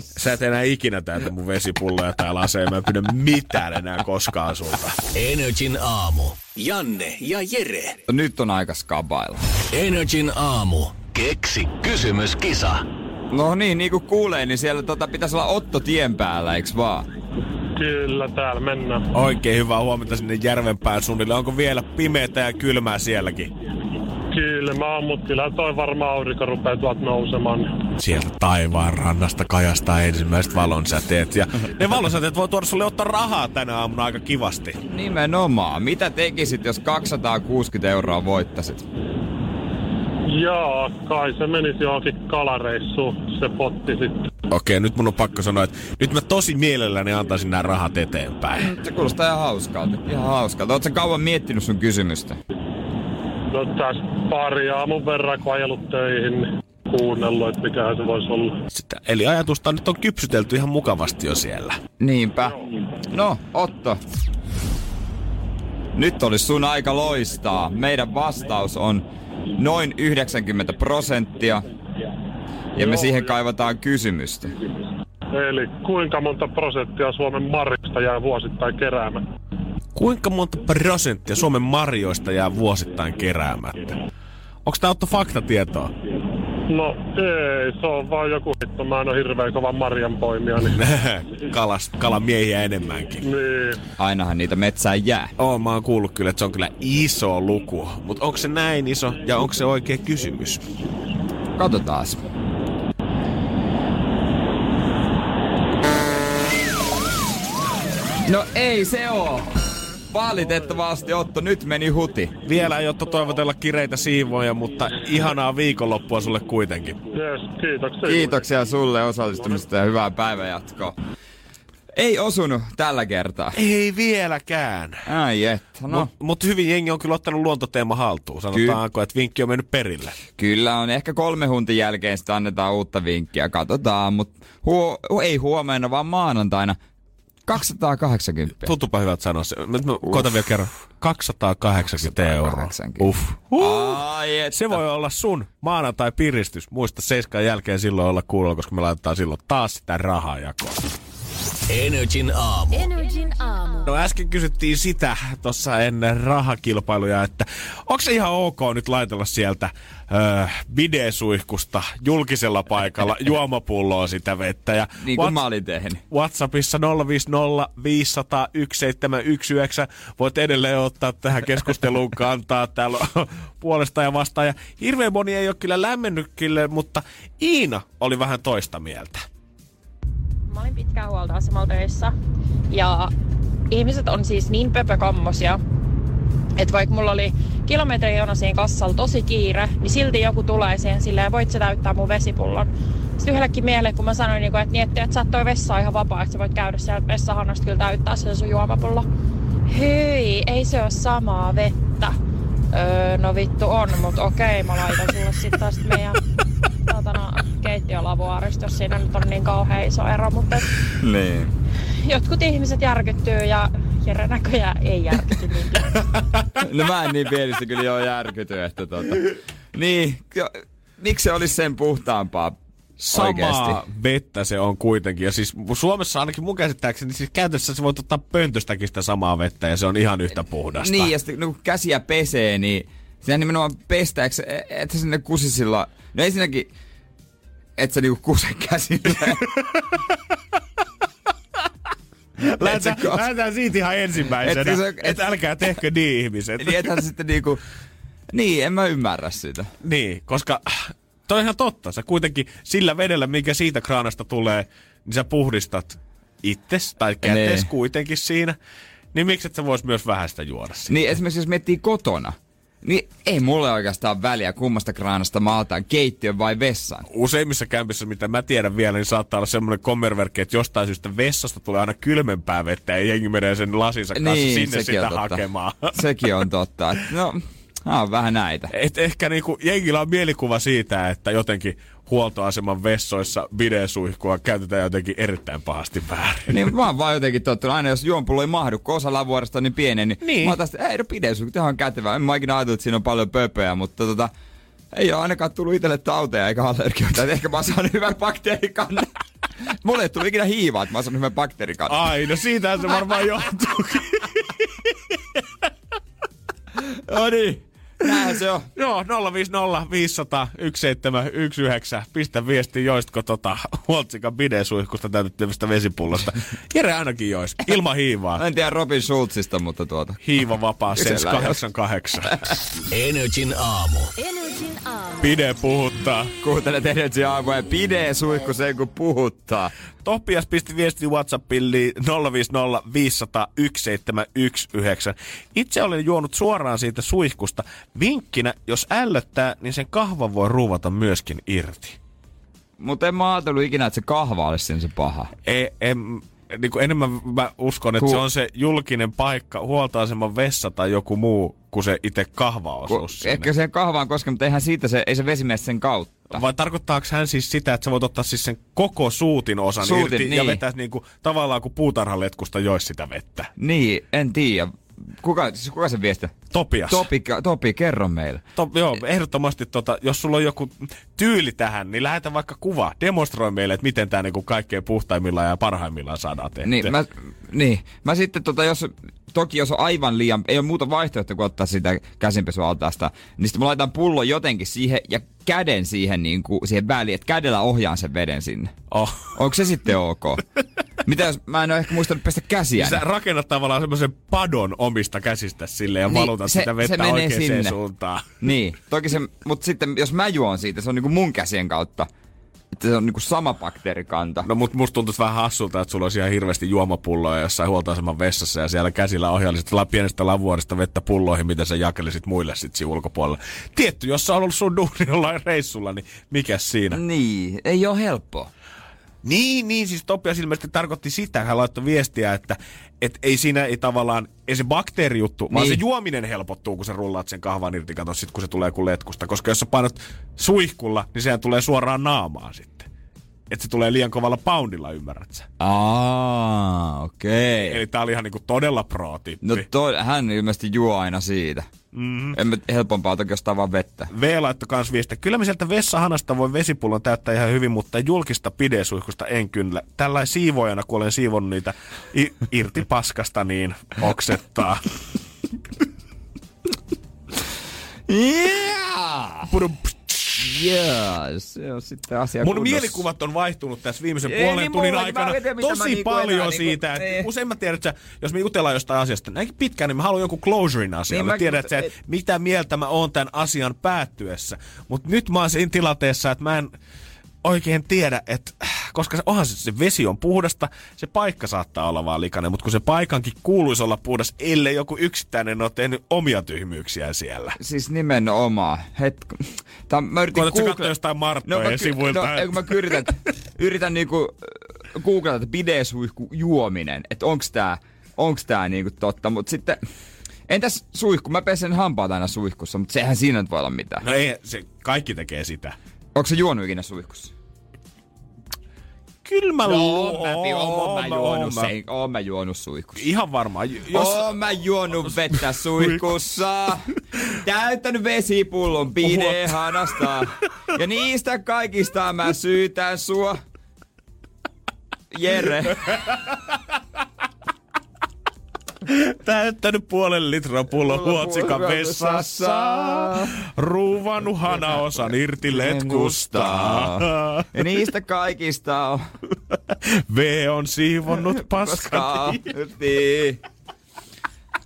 Sä et enää ikinä täytä mun vesipulloja täällä aseen. Mä en pyydä mitään enää koskaan sulta. Energin aamu. Janne ja Jere. Nyt on aika skabailla. Energin aamu. Keksi kysymyskisa. No niin, niin kuin kuulee, niin siellä tota, pitäisi olla Otto tien päällä, eiks vaan? Kyllä, täällä mennään. Oikein hyvää huomenta sinne Järvenpään suunnille. Onko vielä pimeätä ja kylmää sielläkin? Kylmä on, mutta kyllä toi varmaan aurinko rupeaa tuolta nousemaan. Sieltä taivaan rannasta kajastaa ensimmäiset valonsäteet. Ja ne valonsäteet voi tuoda sulle ottaa rahaa tänä aamuna aika kivasti. Nimenomaan. Mitä tekisit, jos 260 euroa voittasit? Joo, kai se menisi johonkin kalareissuun, se potti sitten. Okei, nyt mun on pakko sanoa, että nyt mä tosi mielelläni antaisin nämä rahat eteenpäin. Se kuulostaa ihan hauskalta. Ihan hauskalta. Oletko kauan miettinyt sun kysymystä? No tässä pari aamun verran, kun ajellut töihin, niin kuunnellut, että mikähän se voisi olla. Sitä, eli ajatusta nyt on kypsytelty ihan mukavasti jo siellä. Niinpä. No, Otto. Nyt olisi sun aika loistaa. Meidän vastaus on noin 90 prosenttia. Ja me siihen kaivataan kysymystä. Eli kuinka monta prosenttia Suomen marjasta jää vuosittain keräämättä? Kuinka monta prosenttia Suomen marjoista jää vuosittain keräämättä? Onko tää Otto faktatietoa? No ei, se on vaan joku hitto. Mä en ole hirveän kova marjan poimia, niin... Kalas, kalamiehiä enemmänkin. niin. Ainahan niitä metsään jää. Oo, mä oon kuullut kyllä, että se on kyllä iso luku. Mutta onko se näin iso ja onko se oikea kysymys? Katsotaas. No ei se oo. Valitettavasti Otto, nyt meni huti. Vielä ei ole toivotella kireitä siivoja, mutta ihanaa viikonloppua sulle kuitenkin. Yes, kiitoksia. Kiitoksia sulle osallistumisesta ja hyvää päivänjatkoa. Ei osunut tällä kertaa. Ei vieläkään. Ai että, no. Mutta mut hyvin jengi on kyllä ottanut luontoteema haltuun. Sanotaanko, että vinkki on mennyt perille. Kyllä on. Ehkä kolme huntin jälkeen sitten annetaan uutta vinkkiä. Katsotaan, mutta huo, ei huomenna, vaan maanantaina 280. Tuntuupa hyvältä sanoa se. Mä, mä koitan vielä kerran. 280 euroa. 280. Uff. Uh. Ai että. Se voi olla sun maanantai-piristys. Muista seiskan jälkeen silloin olla kuulolla, koska me laitetaan silloin taas sitä rahaa jakoon. Energin aamu. Energin aamu. No äsken kysyttiin sitä tuossa ennen rahakilpailuja, että onko se ihan ok nyt laitella sieltä öö, bidesuihkusta julkisella paikalla juomapulloa sitä vettä. Ja Niin kuin Whats- mä olin tehnyt. WhatsAppissa 050 500 1719 voit edelleen ottaa tähän keskusteluun kantaa täällä on puolesta ja vastaan. Ja hirveän moni ei ole kyllä lämmennyt kyllä, mutta Iina oli vähän toista mieltä. Mä olin pitkään huoltoasemalla töissä ja ihmiset on siis niin pöpökammosia, että vaikka mulla oli kilometrijono siinä kassalla tosi kiire, niin silti joku tulee siihen silleen, voit sä täyttää mun vesipullon. Sitten yhdellekin miehelle, kun mä sanoin, niin että, niin, että, että sä oot toi vessa ihan vapaa, että sä voit käydä siellä vessahannasta kyllä täyttää sen sun juomapullo. Hei, ei se ole samaa vettä. Öö, no vittu on, mutta okei, mä laitan sulle sitten tästä meidän satana keittiölavuaarista, jos siinä nyt on niin kauhean iso ero, mutta Niin. jotkut ihmiset järkyttyy ja Jere näköjään ei järkyty niin No mä en niin pienistä kyllä joo järkyty, että tota. Niin, jo, miksi se olisi sen puhtaampaa Samaa oikeesti? vettä se on kuitenkin. Ja siis Suomessa ainakin mun käsittääkseni, siis käytössä se voit ottaa pöntöstäkin sitä samaa vettä ja se on ihan yhtä puhdasta. Niin, ja sitten kun käsiä pesee, niin siinä nimenomaan pestääks, että sinne kusisilla... No ensinnäkin, et sä niinku kuse käsillä. Lähdetään siitä ihan ensimmäisenä, Et se- et- et älkää tehkö niin ihmiset. Eli ethän sitten niinku... Niin, en mä ymmärrä sitä. Niin, koska toi on ihan totta. Sä kuitenkin sillä vedellä, mikä siitä kraanasta tulee, niin sä puhdistat itses tai kätes Niin. kuitenkin siinä. Niin miksi et sä vois myös vähän sitä juoda siitä? Niin esimerkiksi jos miettii kotona, niin ei mulle oikeastaan väliä kummasta kraanasta mä otan, keittiön vai vessan. Useimmissa kämpissä, mitä mä tiedän vielä, niin saattaa olla semmoinen kommerverkki, että jostain syystä vessasta tulee aina kylmempää vettä ja jengi menee sen lasinsa kanssa Niin, sinne sitä totta. hakemaan. Sekin on totta. Et No, Nämä on vähän näitä. Et ehkä niinku, jengillä on mielikuva siitä, että jotenkin huoltoaseman vessoissa bidesuihkua käytetään jotenkin erittäin pahasti väärin. Niin mä oon vaan jotenkin tottunut, aina jos juonpullo ei mahdu, kun osa lavuoresta on niin pieni, niin, Niin. mä oon tästä, ei no pidesuihku, tehdään on kätevää. En mä ikinä ajatellut, että siinä on paljon pöpöä, mutta tota, ei ole ainakaan tullut itselle tauteja eikä allergioita. Ehkä mä oon saanut hyvän bakteerikannan. Mulle ei tullut ikinä hiivaa, että mä oon saanut hyvän bakteerikannan. Ai, no siitähän se varmaan johtuu. No niin, näin se on. Joo, 050 500 1719. Pistä viesti, joistko tota Huoltsikan bidesuihkusta täytettävästä vesipullosta. Jere ainakin jois, ilman hiivaa. Mä en tiedä Robin Schultzista, mutta tuota. Hiiva vapaa, sens Kysellään, jos- 88. Energin aamu. Energin aamu. Pide puhuttaa. Kuuntelet Energy Aamua ja pidee suihku sen kun puhuttaa. Toppias pisti viesti Whatsappille 050 500 1719. Itse olen juonut suoraan siitä suihkusta. Vinkkinä, jos ällöttää, niin sen kahvan voi ruuvata myöskin irti. Mutta en mä ajatellut ikinä, että se kahva olisi siinä se paha. Ei, en, niin kuin enemmän mä uskon, että Ku- se on se julkinen paikka, huoltoaseman vessa tai joku muu, kuin se itse kahvaosuus sinne. ehkä siihen kahvaan koske, mutta eihän siitä se, ei se vesi mene sen kautta. Vai tarkoittaako hän siis sitä, että sä voit ottaa siis sen koko suutin osan Suutin, irti ja niin. vetää niinku, tavallaan kuin puutarhaletkusta jois sitä vettä? Niin, en tiedä. Kuka, siis kuka se viesti? Topias. Topi, Topi, kerro meille. To, joo, ehdottomasti tota, jos sulla on joku tyyli tähän, niin lähetä vaikka kuva. Demonstroi meille, että miten tämä niinku kaikkein puhtaimmillaan ja parhaimmillaan saadaan tehtyä. Niin mä, niin, mä sitten tota, jos, toki jos on aivan liian, ei ole muuta vaihtoehtoa kuin ottaa sitä käsinpesualtaasta, niin sitten mä laitan pullon jotenkin siihen ja käden siihen, niin kuin, siihen väliin, että kädellä ohjaan sen veden sinne. Oh. Onko se sitten ok? Mitä jos mä en ole ehkä muistanut pestä käsiä? Sä rakennat tavallaan semmoisen padon omista käsistä sille ja Niin, valutat se- sitä se vettä menee oikeaan sinne. suuntaan. Niin, toki se, mutta sitten jos mä juon siitä, se on niinku mun käsien kautta. Että se on niinku sama bakteerikanta. No mut musta tuntuisi vähän hassulta, että sulla olisi ihan hirveästi juomapulloja jossain huoltoaseman vessassa ja siellä käsillä ohjailisit la- pienestä lavuorista vettä pulloihin, mitä sä jakelisit muille sit siinä ulkopuolella. Tietty, jos sä on ollut sun duuni jollain reissulla, niin mikä siinä? Niin, ei ole helppoa. Niin, niin, siis Topias ilmeisesti tarkoitti sitä, hän laittoi viestiä, että et ei siinä ei tavallaan, ei se bakteerijuttu, niin. vaan Niin. se juominen helpottuu, kun sä rullaat sen kahvan irti, kato sit kun se tulee kuin letkusta. Koska jos sä painat suihkulla, niin sehän tulee suoraan naamaan sitten. Että se tulee liian kovalla poundilla, ymmärrät sä? Aa, okei. Eli tää oli ihan niinku todella pro-tippi. No to, hän ilmeisesti juo aina siitä. Mm-hmm. En helpompaa toki ostaa vaan vettä. V laittoi kans viestiä. Kyllä me sieltä vessahanasta voi vesipullon täyttää ihan hyvin, mutta julkista pidesuihkusta en kyllä. Tällä siivoajana, kun olen siivonnut niitä i- irti paskasta, niin oksettaa. Yeah! Pudum. Yeah, se on sitten asia Mun kunnossa. mielikuvat on vaihtunut tässä viimeisen Ei, puolen niin tunnin mullakin. Mä aikana tiedä, tosi niinku paljon enää niinku- siitä. Että niin. Usein mä tiedän, että sä- jos me jutellaan jostain asiasta näinkin pitkään, niin mä haluan jonkun closurein asialle. Niin mä- tiedän, että, sä, että mitä mieltä mä oon tämän asian päättyessä. Mutta nyt mä oon siinä tilanteessa, että mä en oikein tiedä, että koska se, onhan se, se vesi on puhdasta, se paikka saattaa olla vaan likainen, mutta kun se paikankin kuuluisi olla puhdas, ellei joku yksittäinen ole tehnyt omia tyhmyyksiä siellä. Siis nimenomaan. Hetk... Tää, mä yritin Koetatko google- katsoa jostain Marttojen mä, sivuilta? No, kun mä yritän, yritän niinku äh, googlata, että bidesuihku juominen, että onks tää, onks tää niinku totta, mut sitten Entäs suihku? Mä pesen hampaat aina suihkussa, mutta sehän siinä nyt voi olla mitään. No ei, se, kaikki tekee sitä. Onko se juonut ikinä suihkussa? Kyllä mä No, luulen. mä, oon mä juonut mä- sen, oon mä juonut suihkussa. Ihan varmaan. Jos... Oon mä juonut vettä suihkussa, täyttänyt vesipullon pidehanasta. Ja niistä kaikista mä syytän sua. Jere. Täyttänyt puolen litran pullon huotsikan vessassa. Ruuvannut hanaosan irti letkusta. Ja niistä kaikista on V on siivonnut paskaa.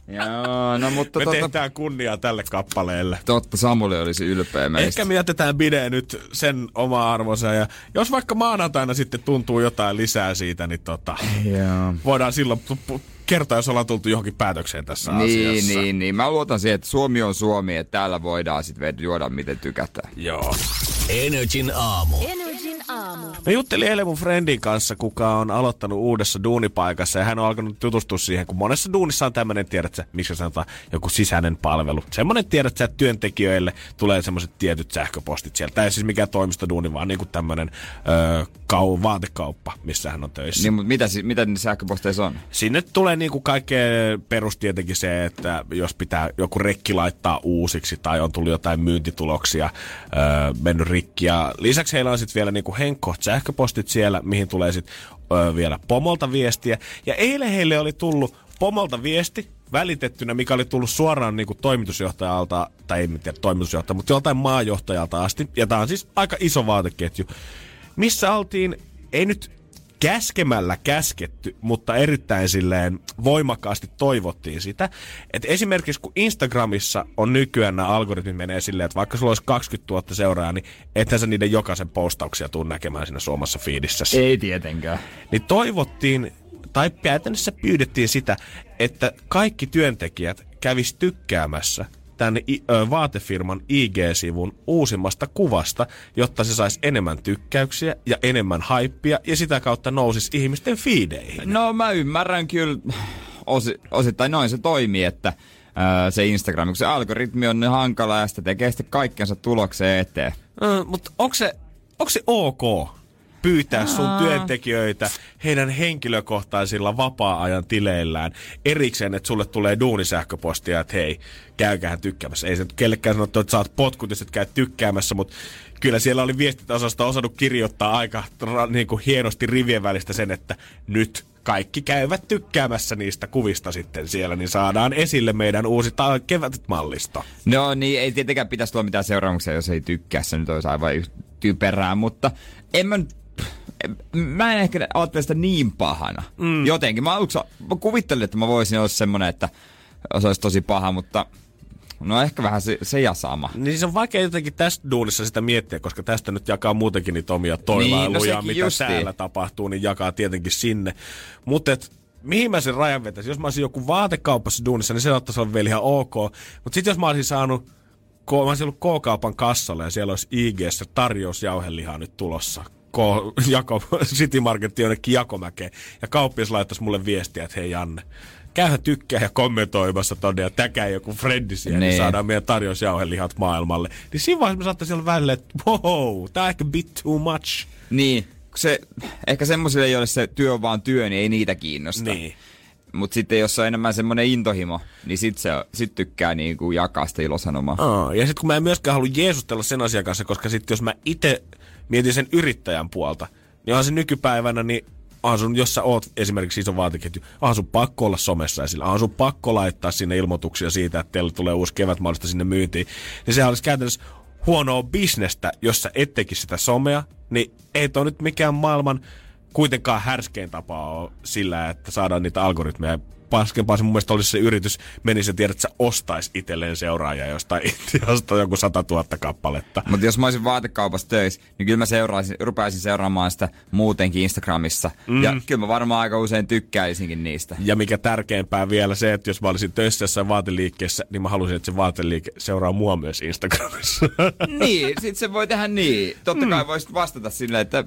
Joo, no mutta Me totta, tehdään kunniaa tälle kappaleelle. totta Samuli olisi ylpeä meistä. Ehkä me jätetään bide nyt sen oma arvonsa ja jos vaikka maanantaina sitten tuntuu jotain lisää siitä, niin tota, Joo. voidaan silloin kertoa, jos ollaan tultu johonkin päätökseen tässä Niin, asiassa. niin, niin. Mä luotan siihen, että Suomi on Suomi, että täällä voidaan sitten juoda miten tykätään. Joo. Energin aamu. Energin aamu. Mä juttelin eilen mun friendin kanssa, kuka on aloittanut uudessa duunipaikassa ja hän on alkanut tutustua siihen, kun monessa duunissa on tämmöinen, tiedät sä, miksi sanotaan, joku sisäinen palvelu. Semmoinen tiedät sä, että työntekijöille tulee semmoiset tietyt sähköpostit sieltä. Tai siis mikä toimistoduuni, vaan niinku tämmöinen öö, kau, vaatekauppa, missä hän on töissä. Niin, mutta mitä, mitä niissä sähköposteissa on? Sinne tulee niinku kaikkea perus tietenkin se, että jos pitää joku rekki laittaa uusiksi tai on tullut jotain myyntituloksia öö, mennyt rikki. Ja lisäksi heillä on sitten vielä niinku henkkoht sähköpostit siellä, mihin tulee sitten öö, vielä pomolta viestiä. Ja eilen heille oli tullut pomolta viesti, välitettynä, mikä oli tullut suoraan niin kuin toimitusjohtajalta, tai ei tiedä toimitusjohtajalta, mutta joltain maajohtajalta asti. Ja tämä on siis aika iso vaateketju, missä oltiin, ei nyt käskemällä käsketty, mutta erittäin silleen voimakkaasti toivottiin sitä. Että esimerkiksi kun Instagramissa on nykyään nämä algoritmit menee silleen, että vaikka sulla olisi 20 000 seuraajaa, niin ethän sä niiden jokaisen postauksia tuu näkemään siinä suomassa feedissä. Ei tietenkään. Niin toivottiin, tai käytännössä pyydettiin sitä, että kaikki työntekijät kävis tykkäämässä tämän vaatefirman IG-sivun uusimmasta kuvasta, jotta se saisi enemmän tykkäyksiä ja enemmän haippia ja sitä kautta nousisi ihmisten fiideihin. No mä ymmärrän kyllä osi, osittain noin se toimii, että ää, se Instagram, kun se algoritmi on niin hankala ja sitä tekee sitten kaikkensa tulokseen eteen. Ö, mutta onko se, onko se ok pyytää sun työntekijöitä heidän henkilökohtaisilla vapaa-ajan tileillään erikseen, että sulle tulee duunisähköpostia, että hei, käykähän tykkäämässä. Ei se nyt kellekään sanottu, että saat potkut, jos et käy tykkäämässä, mutta kyllä siellä oli viestintäosasta osannut kirjoittaa aika niin kuin hienosti rivien välistä sen, että nyt kaikki käyvät tykkäämässä niistä kuvista sitten siellä, niin saadaan esille meidän uusi ta- kevätmallisto. No niin, ei tietenkään pitäisi tulla mitään seuraamuksia, jos ei tykkää. Se nyt olisi aivan yh- typerää, mutta en mä nyt- Mä en ehkä ajattele sitä niin pahana. Mm. Jotenkin. Mä aluksi mä kuvittelin, että mä voisin olla semmonen, että se olisi tosi paha, mutta no ehkä vähän se, se ja sama. Niin se on vaikea jotenkin tästä duunissa sitä miettiä, koska tästä nyt jakaa muutenkin niitä omia toivailuja, sekin mitä justiin. täällä tapahtuu, niin jakaa tietenkin sinne. Mutta mihin mä sen rajan vetäisin? Jos mä olisin joku vaatekaupassa duunissa, niin se saattaisi olla vielä ihan ok. Mutta sitten jos mä olisin saanut, mä olisin ollut K-kaupan kassalla ja siellä olisi IGssä tarjous jauhelihaa nyt tulossa. K- jako, City Market jonnekin Jakomäkeen. Ja kauppias laittaisi mulle viestiä, että hei Janne, käyhä tykkää ja kommentoimassa tonne ja täkää joku frendi siellä, niin. Niin. saadaan meidän tarjousjauhelihat maailmalle. Niin siinä vaiheessa me saattaisi olla välillä, että wow, tää on ehkä bit too much. Niin, se, ehkä semmoisille, joille se työ on vaan työ, niin ei niitä kiinnosta. Niin. Mutta sitten jos on enemmän semmoinen intohimo, niin sit, se, sit tykkää niinku jakaa sitä ilosanomaa. Aa, ja sitten kun mä en myöskään halua jeesustella sen asian kanssa, koska sitten jos mä itse mietin sen yrittäjän puolta, niin on se nykypäivänä, niin on sun, jos sä oot esimerkiksi iso vaateketju, on sun pakko olla somessa esillä, on sun pakko laittaa sinne ilmoituksia siitä, että teille tulee uusi kevätmaalista sinne myyntiin, niin se olisi käytännössä huonoa bisnestä, jos sä et sitä somea, niin ei toi nyt mikään maailman kuitenkaan härskein tapa ole sillä, että saadaan niitä algoritmeja paskempaa se mun mielestä olisi se yritys, menisi ja tiedät, että sä ostais itselleen seuraajia jostain Intiasta joku 100 000 kappaletta. Mutta jos mä olisin vaatekaupassa töissä, niin kyllä mä seuraisin, rupaisin seuraamaan sitä muutenkin Instagramissa. Mm. Ja kyllä mä varmaan aika usein tykkäisinkin niistä. Ja mikä tärkeämpää vielä se, että jos mä olisin töissä jossain vaateliikkeessä, niin mä haluaisin, että se vaateliike seuraa mua myös Instagramissa. niin, sit se voi tehdä niin. Totta kai voisit vastata silleen, että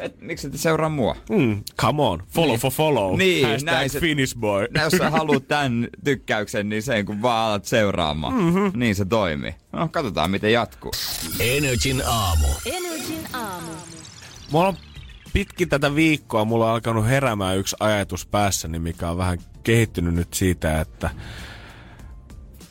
et, miksi et seuraa mua? mm, come on, follow for follow. Niin, Hashtag näin se- Finnish boy. No, jos sä haluat tämän tykkäyksen, niin sen kun vaan alat seuraamaan. Mm-hmm. Niin se toimii. No, katsotaan miten jatkuu. Energin aamu. Energin aamu. Mulla on pitkin tätä viikkoa mulla on alkanut heräämään yksi ajatus päässäni, mikä on vähän kehittynyt nyt siitä, että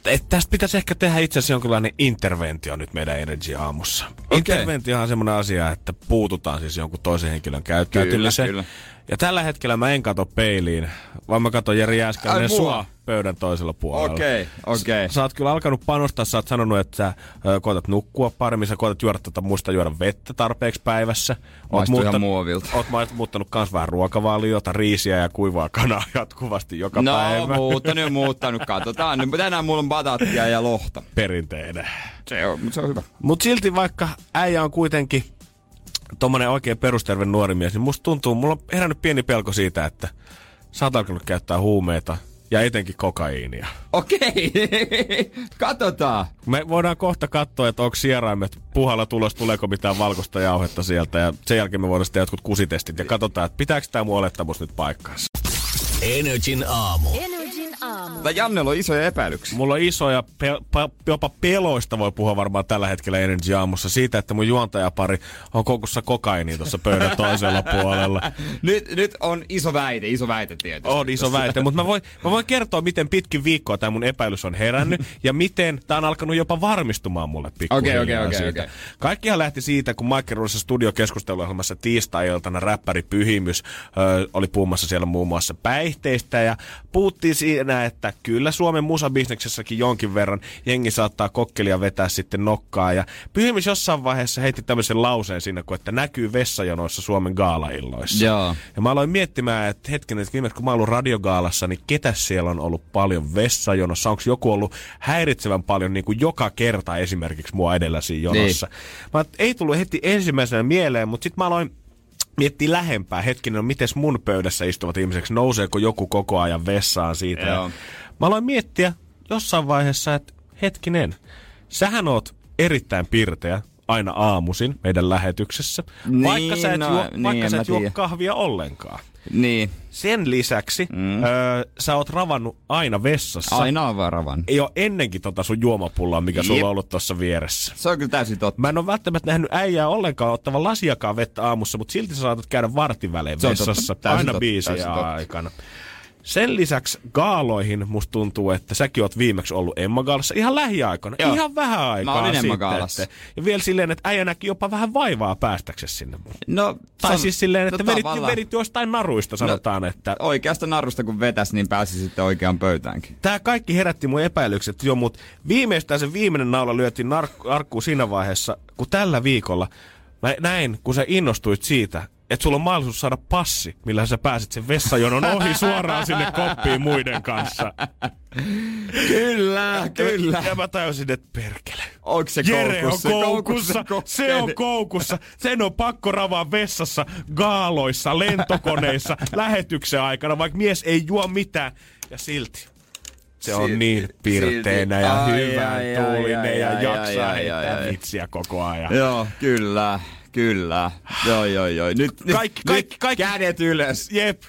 että tästä pitäisi ehkä tehdä itse asiassa jonkinlainen interventio nyt meidän Energy aamussa. Okay. Interventio on semmoinen asia, että puututaan siis jonkun toisen henkilön käyttäytymiseen. kyllä. Ja tällä hetkellä mä en kato peiliin, vaan mä katon Jeri Jääskäinen sua pöydän toisella puolella. Okei, okei. Sä oot kyllä alkanut panostaa, sä oot sanonut, että sä ö, koetat nukkua paremmin, sä koetat juoda tota, muista juoda vettä tarpeeksi päivässä. Maistuu ihan muovilta. Oot muuttanut kans vähän ruokavaliota, riisiä ja kuivaa kanaa jatkuvasti joka No, päivä. muuttanut ja muuttanut. Katsotaan. Nyt tänään mulla on batattia ja lohta. Perinteinen. Se on, mutta se on hyvä. Mut silti vaikka äijä on kuitenkin tommonen oikein perusterve nuori mies, niin musta tuntuu, mulla on herännyt pieni pelko siitä, että sä oot alkanut käyttää huumeita Ja etenkin kokaiinia. Okei, katsotaan. Me voidaan kohta katsoa, että onko sieraimet puhalla tulos, tuleeko mitään valkoista jauhetta sieltä. Ja sen jälkeen me voidaan sitten jotkut kusitestit ja katsotaan, että pitääkö tämä mun olettamus nyt paikkaansa. Energin aamu. Energin aamu. Tai Jannella on isoja epäilyksiä. Mulla on isoja, pe- pa- jopa peloista voi puhua varmaan tällä hetkellä Energy Aamussa siitä, että mun juontajapari on kokussa kokaini tuossa pöydän toisella puolella. Nyt, nyt on iso väite, iso väite tietysti. On iso väite, mutta mä voin, mä voin kertoa, miten pitkin viikkoa tämä mun epäilys on herännyt ja miten tämä on alkanut jopa varmistumaan mulle pikkuhiljaa Okei, okei, okei, siitä. okei. Kaikkihan lähti siitä, kun Mike Ruudessa studiokeskusteluohjelmassa tiistai-iltana räppäri Pyhimys ö, oli puhumassa siellä muun muassa päihteistä ja puhuttiin siinä, että kyllä Suomen musabisneksessäkin jonkin verran jengi saattaa kokkelia vetää sitten nokkaa ja Pyhimys jossain vaiheessa heitti tämmöisen lauseen siinä, kun että näkyy vessajonoissa Suomen gaalailloissa. Joo. Ja mä aloin miettimään, että hetkinen, että viimeksi kun mä oon ollut radiogaalassa, niin ketä siellä on ollut paljon vessajonossa? Onko joku ollut häiritsevän paljon niin kuin joka kerta esimerkiksi mua edellä siinä jonossa? Niin. Mä, ei tullut heti ensimmäisenä mieleen, mutta sitten mä aloin miettiä lähempää. Hetkinen, no mites mun pöydässä istuvat ihmiseksi? Nouseeko joku koko ajan vessaan siitä? Joo. Ja Mä aloin miettiä jossain vaiheessa, että hetkinen, sähän oot erittäin pirteä aina aamusin meidän lähetyksessä, Niin, vaikka sä et, no, juo, niin, vaikka sä et juo kahvia ollenkaan. Niin, Sen lisäksi mm. öö, sä oot ravannut aina vessassa. aina on varavan. Ei ole ennenkin tota sun juomapulloa, mikä sulla Jep. on ollut tuossa vieressä. Se on kyllä täysin totta. Mä en ole välttämättä nähnyt äijää ollenkaan ottavan lasiakaan vettä aamussa, mutta silti sä saatat käydä vartin välein totta. vessassa. Täysin Aina totta, biisiä totta. aikana. Sen lisäksi gaaloihin musta tuntuu, että säkin oot viimeksi ollut Emma Gaalassa ihan lähiaikoina. Joo. Ihan vähän aikaa olin Emma sitten. Gaalassa. Että, ja vielä silleen, että äijä näki jopa vähän vaivaa päästäksesi sinne. No, Tai san- siis silleen, että no, vedit, tavallaan. vedit jostain naruista, sanotaan, että Oikeasta narusta kun vetäs, niin pääsi sitten oikeaan pöytäänkin. Tämä kaikki herätti mun epäilykset jo, mutta viimeistään se viimeinen naula lyötiin nark- arkkuun siinä vaiheessa, kun tällä viikolla mä näin, kun sä innostuit siitä, että sulla on mahdollisuus saada passi, millä sä pääset sen vessajonon ohi suoraan sinne koppiin muiden kanssa. Kyllä, kyllä. Ja mä tajusin, että perkele. Onko se Jere on koukussa? koukussa, se on koukussa. Sen on pakko ravaa vessassa, gaaloissa, lentokoneissa, lähetyksen aikana, vaikka mies ei juo mitään. Ja silti se on Silti- niin pirteänä silti. ja hyvän tuulinen ja jaksaa heittää vitsiä koko ajan. Joo, kyllä, kyllä. Joo, joo, joo. Nyt, Kaikki- nyt, kaikki- nyt kaikki- kädet ylös. Jep.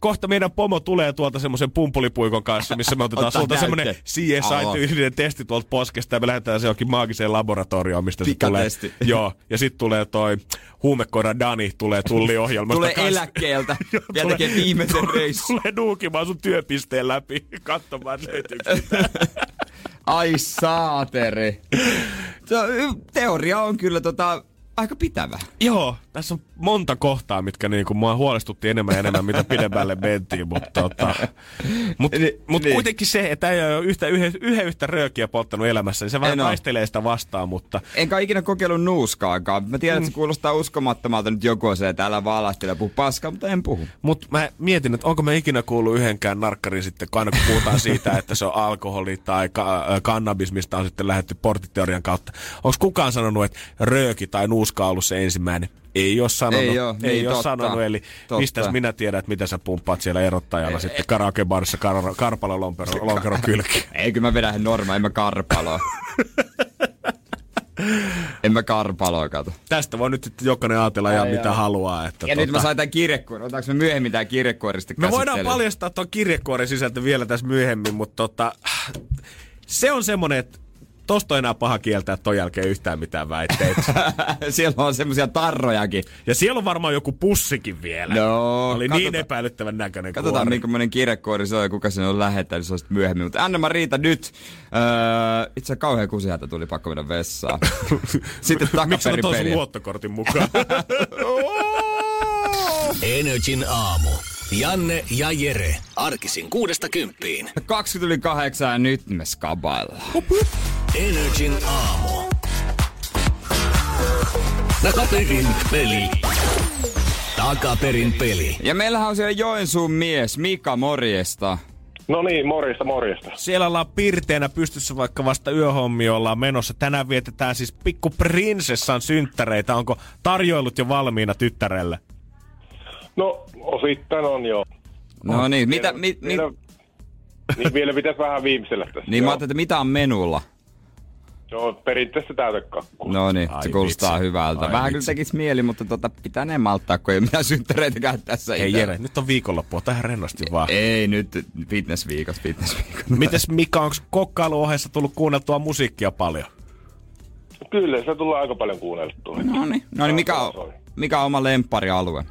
Kohta meidän pomo tulee tuolta semmoisen pumpulipuikon kanssa, missä me otetaan sulta semmoinen. CSI-tyylinen testi tuolta poskesta ja me lähdetään se johonkin maagiseen laboratorioon, mistä se tulee. Pikatesti. Joo, ja sitten tulee toi huumekoira Dani, tulee tulliohjelmasta Tulee kanssa. eläkkeeltä Joo, tulee- tekee viimeisen tulee- reissun. Tulee nuukimaan sun työpisteen läpi, katsomaan löytyykö Ai saateri. Teoria on kyllä tota, aika pitävä. Joo, tässä on monta kohtaa, mitkä niinku mua huolestutti enemmän ja enemmän, mitä pidemmälle mentiin, mutta tota, mut, Ni- mut niin. kuitenkin se, että ei ole yhtä, yhden, yhden yhtä röökiä polttanut elämässä, niin se vähän En taistelee sitä vastaan, mutta Enkä ole ikinä kokeillut nuuskaakaan. Mä tiedän, että se kuulostaa uskomattomalta nyt joku on se, että älä valastele puhu paskaa, mutta en puhu. Mut mä mietin, että onko me ikinä kuullut yhdenkään narkkarin sitten, kun aina kun puhutaan siitä, että se on alkoholi tai ka- äh, kannabis, mistä on sitten lähdetty porttiteorian kautta. Onko kukaan sanonut, että rööki tai nuuska on ollut se ensimmäinen? Ei ole sanonut. Ei oo, ei niin, ole totta. sanonut, eli Totta. mistäs minä tiedän, että mitä sä pumppaat siellä erottajalla sitten karaokebarissa kar- karpalo lompero, lonkero kylki. Ei, kyllä mä vedän ihan norma, en mä karpaloa. en mä karpaloa kato. Tästä voi nyt jokainen ajatella Ai, mitä haluaa. Että Ja nyt mä sain tämän kirjekuoren. Otetaanko me myöhemmin tää kirjekuori sitten Me voidaan paljastaa tuon kirjekuoren sisältö vielä tässä myöhemmin, mutta tota, se on semmonen, että tosta on enää paha kieltää ton jälkeen yhtään mitään väitteitä. Siellä on semmosia tarrojakin. ja siellä on varmaan joku pussikin vielä. No, Oli katsotaan. niin epäilyttävän näköinen Katsotaan, kuori. minkälainen kirjekuori se on ja kuka sen on lähettänyt, se on sitten myöhemmin. Mutta Anna Riita nyt. Öö, itse asiassa kauhean kusihätä tuli pakko mennä vessaan. sitten Miksi mä takaperin toin sun peliä. luottokortin mukaan? Energin aamu. Janne ja Jere. Arkisin kuudesta kymppiin. 20 yli kahdeksan ja nyt me skabaillaan. Energin aamu. Takaperin peli. Takaperin peli. Ja meillähän on siellä Joensuun mies, Mika Morjesta. No niin, morjesta, morjesta. Siellä ollaan pirteänä pystyssä, vaikka vasta yöhommi ollaan menossa. Tänään vietetään siis pikku prinsessan synttäreitä. Onko tarjoilut jo valmiina tyttärelle? No, osittain on jo. No niin, mitä, Tiedän- mi, mi, tiedän- Niin vielä pitäisi vähän viimeisellä tässä. Niin mä Joo. ajattelin, että mitä on menulla? On perinteistä täytekakkua. No niin, se kuulostaa vitsi. hyvältä. Ai Vähän kyllä vitsi. tekis mieli, mutta tota, pitää ne malttaa, kun ei mitään synttäreitäkään tässä itse. Jere, nyt on viikonloppu, ota ihan rennosti vaan. Ei nyt fitnessviikossa, fitnessviikossa. Mites Mika, onko kokkailu ohessa tullut kuunneltua musiikkia paljon? Kyllä, se tulee aika paljon kuunneltua. No niin, no niin mikä, on, mikä on oma lempparialue?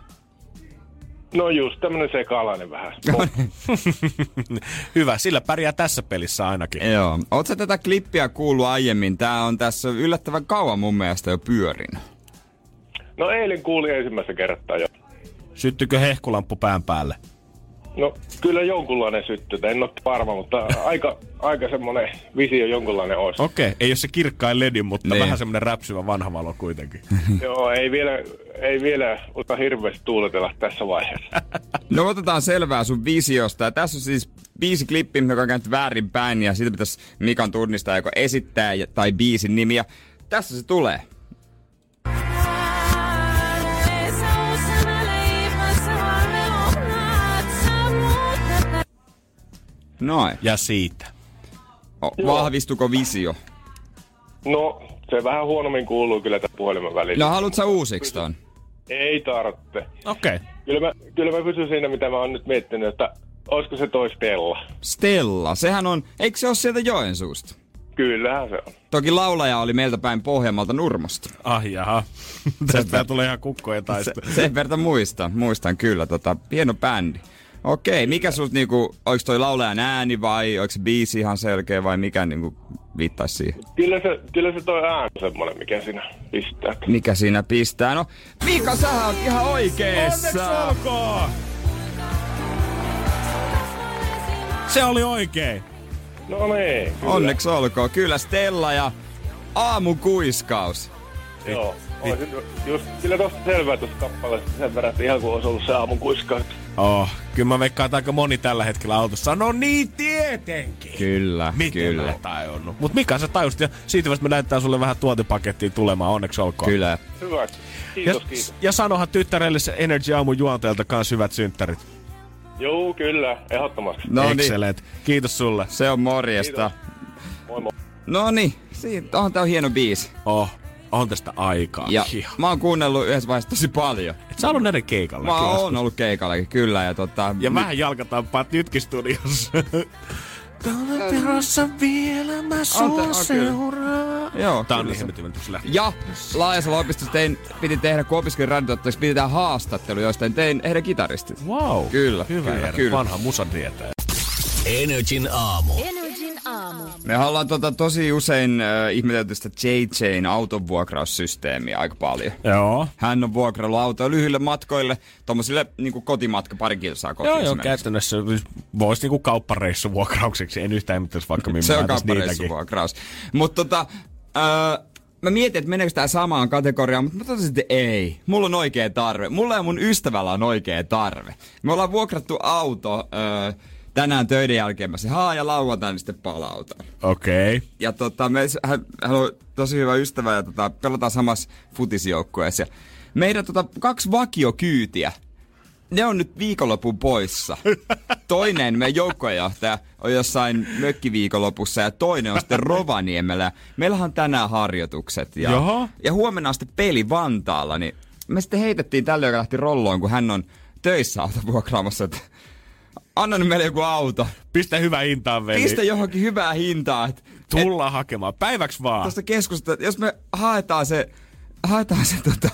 No just tämmönen sekalainen vähän. Hyvä, sillä pärjää tässä pelissä ainakin. Joo. Oletko tätä klippiä kuullut aiemmin? Tää on tässä yllättävän kauan mun mielestä jo pyörin. No eilen kuulin ensimmäistä kertaa jo. Syttykö hehkulamppu pään päälle? No kyllä jonkunlainen sytty, en ole varma, mutta aika, aika semmonen visio jonkunlainen olisi. Okei, ei ole se kirkkain ledi, mutta Niin. vähän semmonen räpsyvä vanha valo kuitenkin. Joo, ei vielä, ei vielä ota hirveästi tuuletella tässä vaiheessa. No otetaan selvää sun visiosta. Ja tässä on siis viisi klippiä, joka on käynyt väärin päin ja siitä pitäisi Mikan tunnistaa joko esittää tai biisin nimiä. Tässä se tulee. Noin. Ja siitä. O, vahvistuko visio? No, se vähän huonommin kuuluu kyllä tämän puhelimen välillä. No haluat sä uusiksi ton? Ei tarvitse. Okei. Okay. Kyllä mä, kyllä mä pysyn siinä, mitä mä oon nyt miettinyt, että olisiko se toi Stella. Stella, sehän on, eikö se ole sieltä Joensuusta? Kyllähän se on. Toki laulaja oli meiltä päin Pohjanmaalta Nurmosta. Ah jaha. Tästä tulee ihan kukkoja taista. Se, sen verran muistan, muistan kyllä, tota, hieno bändi. Okei, mikä sus niinku, oiks toi laulajan ääni vai oiks se biisi ihan selkeä vai mikä niinku viittaisi siihen? Kyllä se, kyllä se toi ääni on semmonen, mikä siinä pistää. Mikä siinä pistää? No, Mika, sähän oot ihan oikeessa! Onneksi olkoon! Se oli oikein. No niin, kyllä. Onneksi olkoon. Kyllä Stella ja aamukuiskaus. Joo. Se just, kyllä tosta selvää tuosta kappaleesta sen verran, että ihan kuin olisi ollut se aamun kuiskaus. Oh, kyllä mä veikkaan, että aika moni tällä hetkellä autossa. No niin, tietenkin. Kyllä, Miten kyllä. mä tajunnut? Mut Mika, sä tajusit ja siitä vasta me näyttää sulle vähän tuotipakettia tulemaan, onneksi olkoon. Kyllä. Hyvä. Ja, Kiitos, kiitos. ja sanohan tyttärelle se Energy Aamun juonteelta kans hyvät synttärit. Joo, kyllä. Ehdottomasti. No niin, Excellent. Kiitos sulle. se on morjesta. Moi moi. No niin, siitä on tää on hieno biisi. Oh, on tästä aikaa. Ja Hiha. mä oon kuunnellut yhdessä vaiheessa tosi paljon. Et sä ollut näiden keikalla? Mä oon ollut keikallakin, kyllä. Ja, tota, Ja vähän jalkatampaat nytkin studiossa. Kalaterossa vielä mä On sua seuraan. Joo, Tää on niin lähtee. Ja laajassa opistossa tein, piti tehdä, kun opiskelin radiotuottajaksi, piti tehdä haastattelu, josta tein heidän kitaristit. Wow. Kyllä, Hyvä, kyllä. Vanha musan tietää. Energin aamu. Energin aamu. Me ollaan tota, tosi usein äh, ihmetelty sitä JJn autonvuokraussysteemiä aika paljon. Joo. Hän on vuokraillut autoa lyhyille matkoille, tommosille niin kotimatka pari kilsaa kotiin Joo, joo, käytännössä voisi niinku kauppareissu vuokraukseksi. En yhtään ihmettelisi vaikka minä Se on niitäkin. kauppareissuvuokraus. Mutta tota, äh, mä mietin, että meneekö tää samaan kategoriaan, mutta mä totesin, että ei. Mulla on oikea tarve. Mulla ja mun ystävällä on oikea tarve. Me ollaan vuokrattu auto äh, tänään töiden jälkeen. Mä se haa ja lauantaina sitten palautan. Okei. Okay. Ja tota, me, hän, hän on tosi hyvä ystävä ja tota, pelataan samassa futisjoukkueessa. Meidän tota, kaksi vakiokyytiä, ne on nyt viikonlopun poissa. Toinen, meidän joukkojenjohtaja, on jossain mökkiviikonlopussa ja toinen on sitten Rovaniemellä. Meillähän on tänään harjoitukset ja, Jaha. ja huomenna on sitten peli Vantaalla. Niin me sitten heitettiin tälle, joka lähti rolloon, kun hän on töissä auto vuokraamassa, että anna nyt meille joku auto. Pistä hyvä hintaan, veli. Pistä johonkin hyvää hintaa. Et, et, Tullaan hakemaan. Päiväks vaan. tuosta keskusta, jos me haetaan se, haetaan se tota,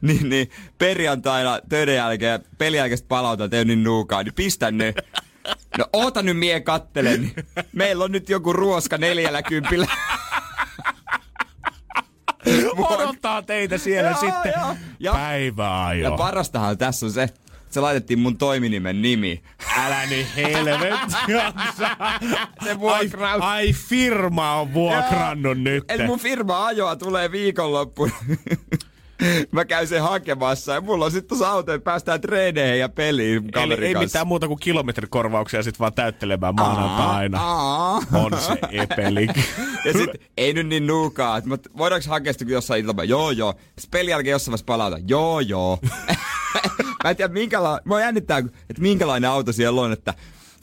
niin, niin, perjantaina töiden jälkeen, pelin jälkeen sit palautan, tein niin nuukaa, niin pistä ne. No oota nyt mie kattelen. niin Meillä on nyt joku ruoska neljällä kympillä. Odottaa teitä siellä Joo, sitten joo. Ja- päiväajo. Ja parastahan tässä on se, se laitettiin mun toiminimen nimi. Älä niin helvetti. Se ai, vuokraus. ai, firma on vuokrannut nyt. Eli mun firma ajoa tulee viikonloppuna. Mä käyn sen hakemassa ja mulla on sitten tuossa auto, että päästään treeneihin ja peliin Eli kaverin ei kanssa. mitään muuta kuin kilometrikorvauksia sit vaan täyttelemään maanantaina. Aa. On se epelik. Ja sit ei nyt niin nuukaa, että mut voidaanko hakea sitä jossain iltapäivä? Joo, joo. Sitten pelin jälkeen jossain vaiheessa palauta. Joo, joo. Mä en tiedä, minkäla... Mua jännittää, että minkälainen auto siellä on, että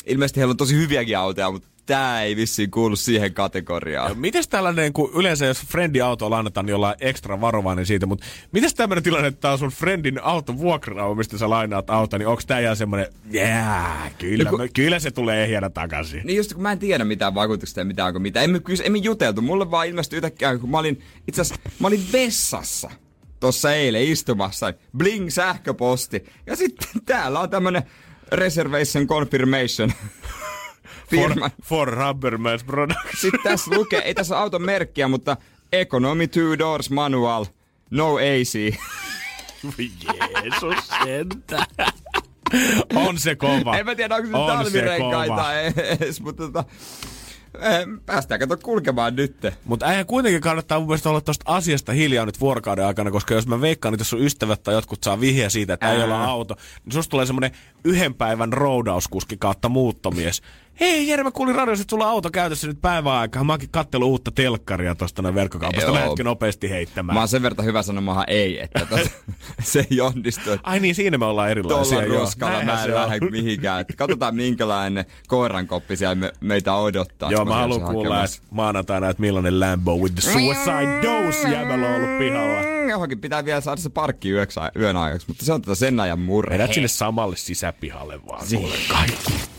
ilmeisesti heillä on tosi hyviäkin autoja, mutta tää ei vissiin kuulu siihen kategoriaan. Mites tällainen, kun yleensä jos friendin auto annetaan, niin ollaan ekstra varovainen siitä, mutta mites tämmöinen tilanne, että tää on sun friendin auto vuokraava, mistä sä lainaat auto, niin onks tää ihan semmonen, jää, kyllä, No kun- mä- kyllä se tulee ehjänä takaisin. Niin just kun mä en tiedä mitään vaikutuksista ja mitään onko mitään. Emme, emme juteltu. Mulle vaan ilmestyi yhtäkkiä, kun mä olin itse asiassa, mä olin vessassa tossa eilen istumassa. Bling sähköposti. Ja sitten täällä on tämmönen reservation confirmation firma. For, for Rubbermaid Products. Sitten tässä lukee, ei tässä ole auton merkkiä, mutta economy two doors manual, no AC. Jeesus sentään. On se kova. En mä tiedä, onko se On se talvirenkaita kova. edes, mutta tota, eh, päästään kato kulkemaan nytte. Mutta äijä kuitenkin kannattaa mun mielestä olla tosta asiasta hiljaa nyt vuorokauden aikana, koska jos mä veikkaan, että jos sun ystävät tai jotkut saa vihjeä siitä, että ei olla auto, niin susta tulee semmonen yhden päivän roudauskuski kautta muuttomies. Hei Jere, mä kuulin radiossa, että sulla on auto käytössä nyt päivän aikaa. Mä oonkin kattellut uutta telkkaria tosta noin verkkokaupasta. Joo. Lähdetkö nopeasti heittämään? Mä oon sen verran hyvä sanomaan ei, että tota, se ei onnistu. että Ai niin, siinä me ollaan erilaisia. Tuolla joo. roskalla mä en lähde mihinkään. Että katsotaan minkälainen koirankoppi siellä me, meitä odottaa. Joo, mä haluan kuulla, että maanantaina, että millainen Lambo with the suicide dose jäbällä on ollut pihalla. Johonkin pitää vielä saada se parkki yön ajaksi, mutta se on tätä sen ajan murhe. Vedät sinne samalle sisäpihalle vaan. Siihen. kuule kaikki.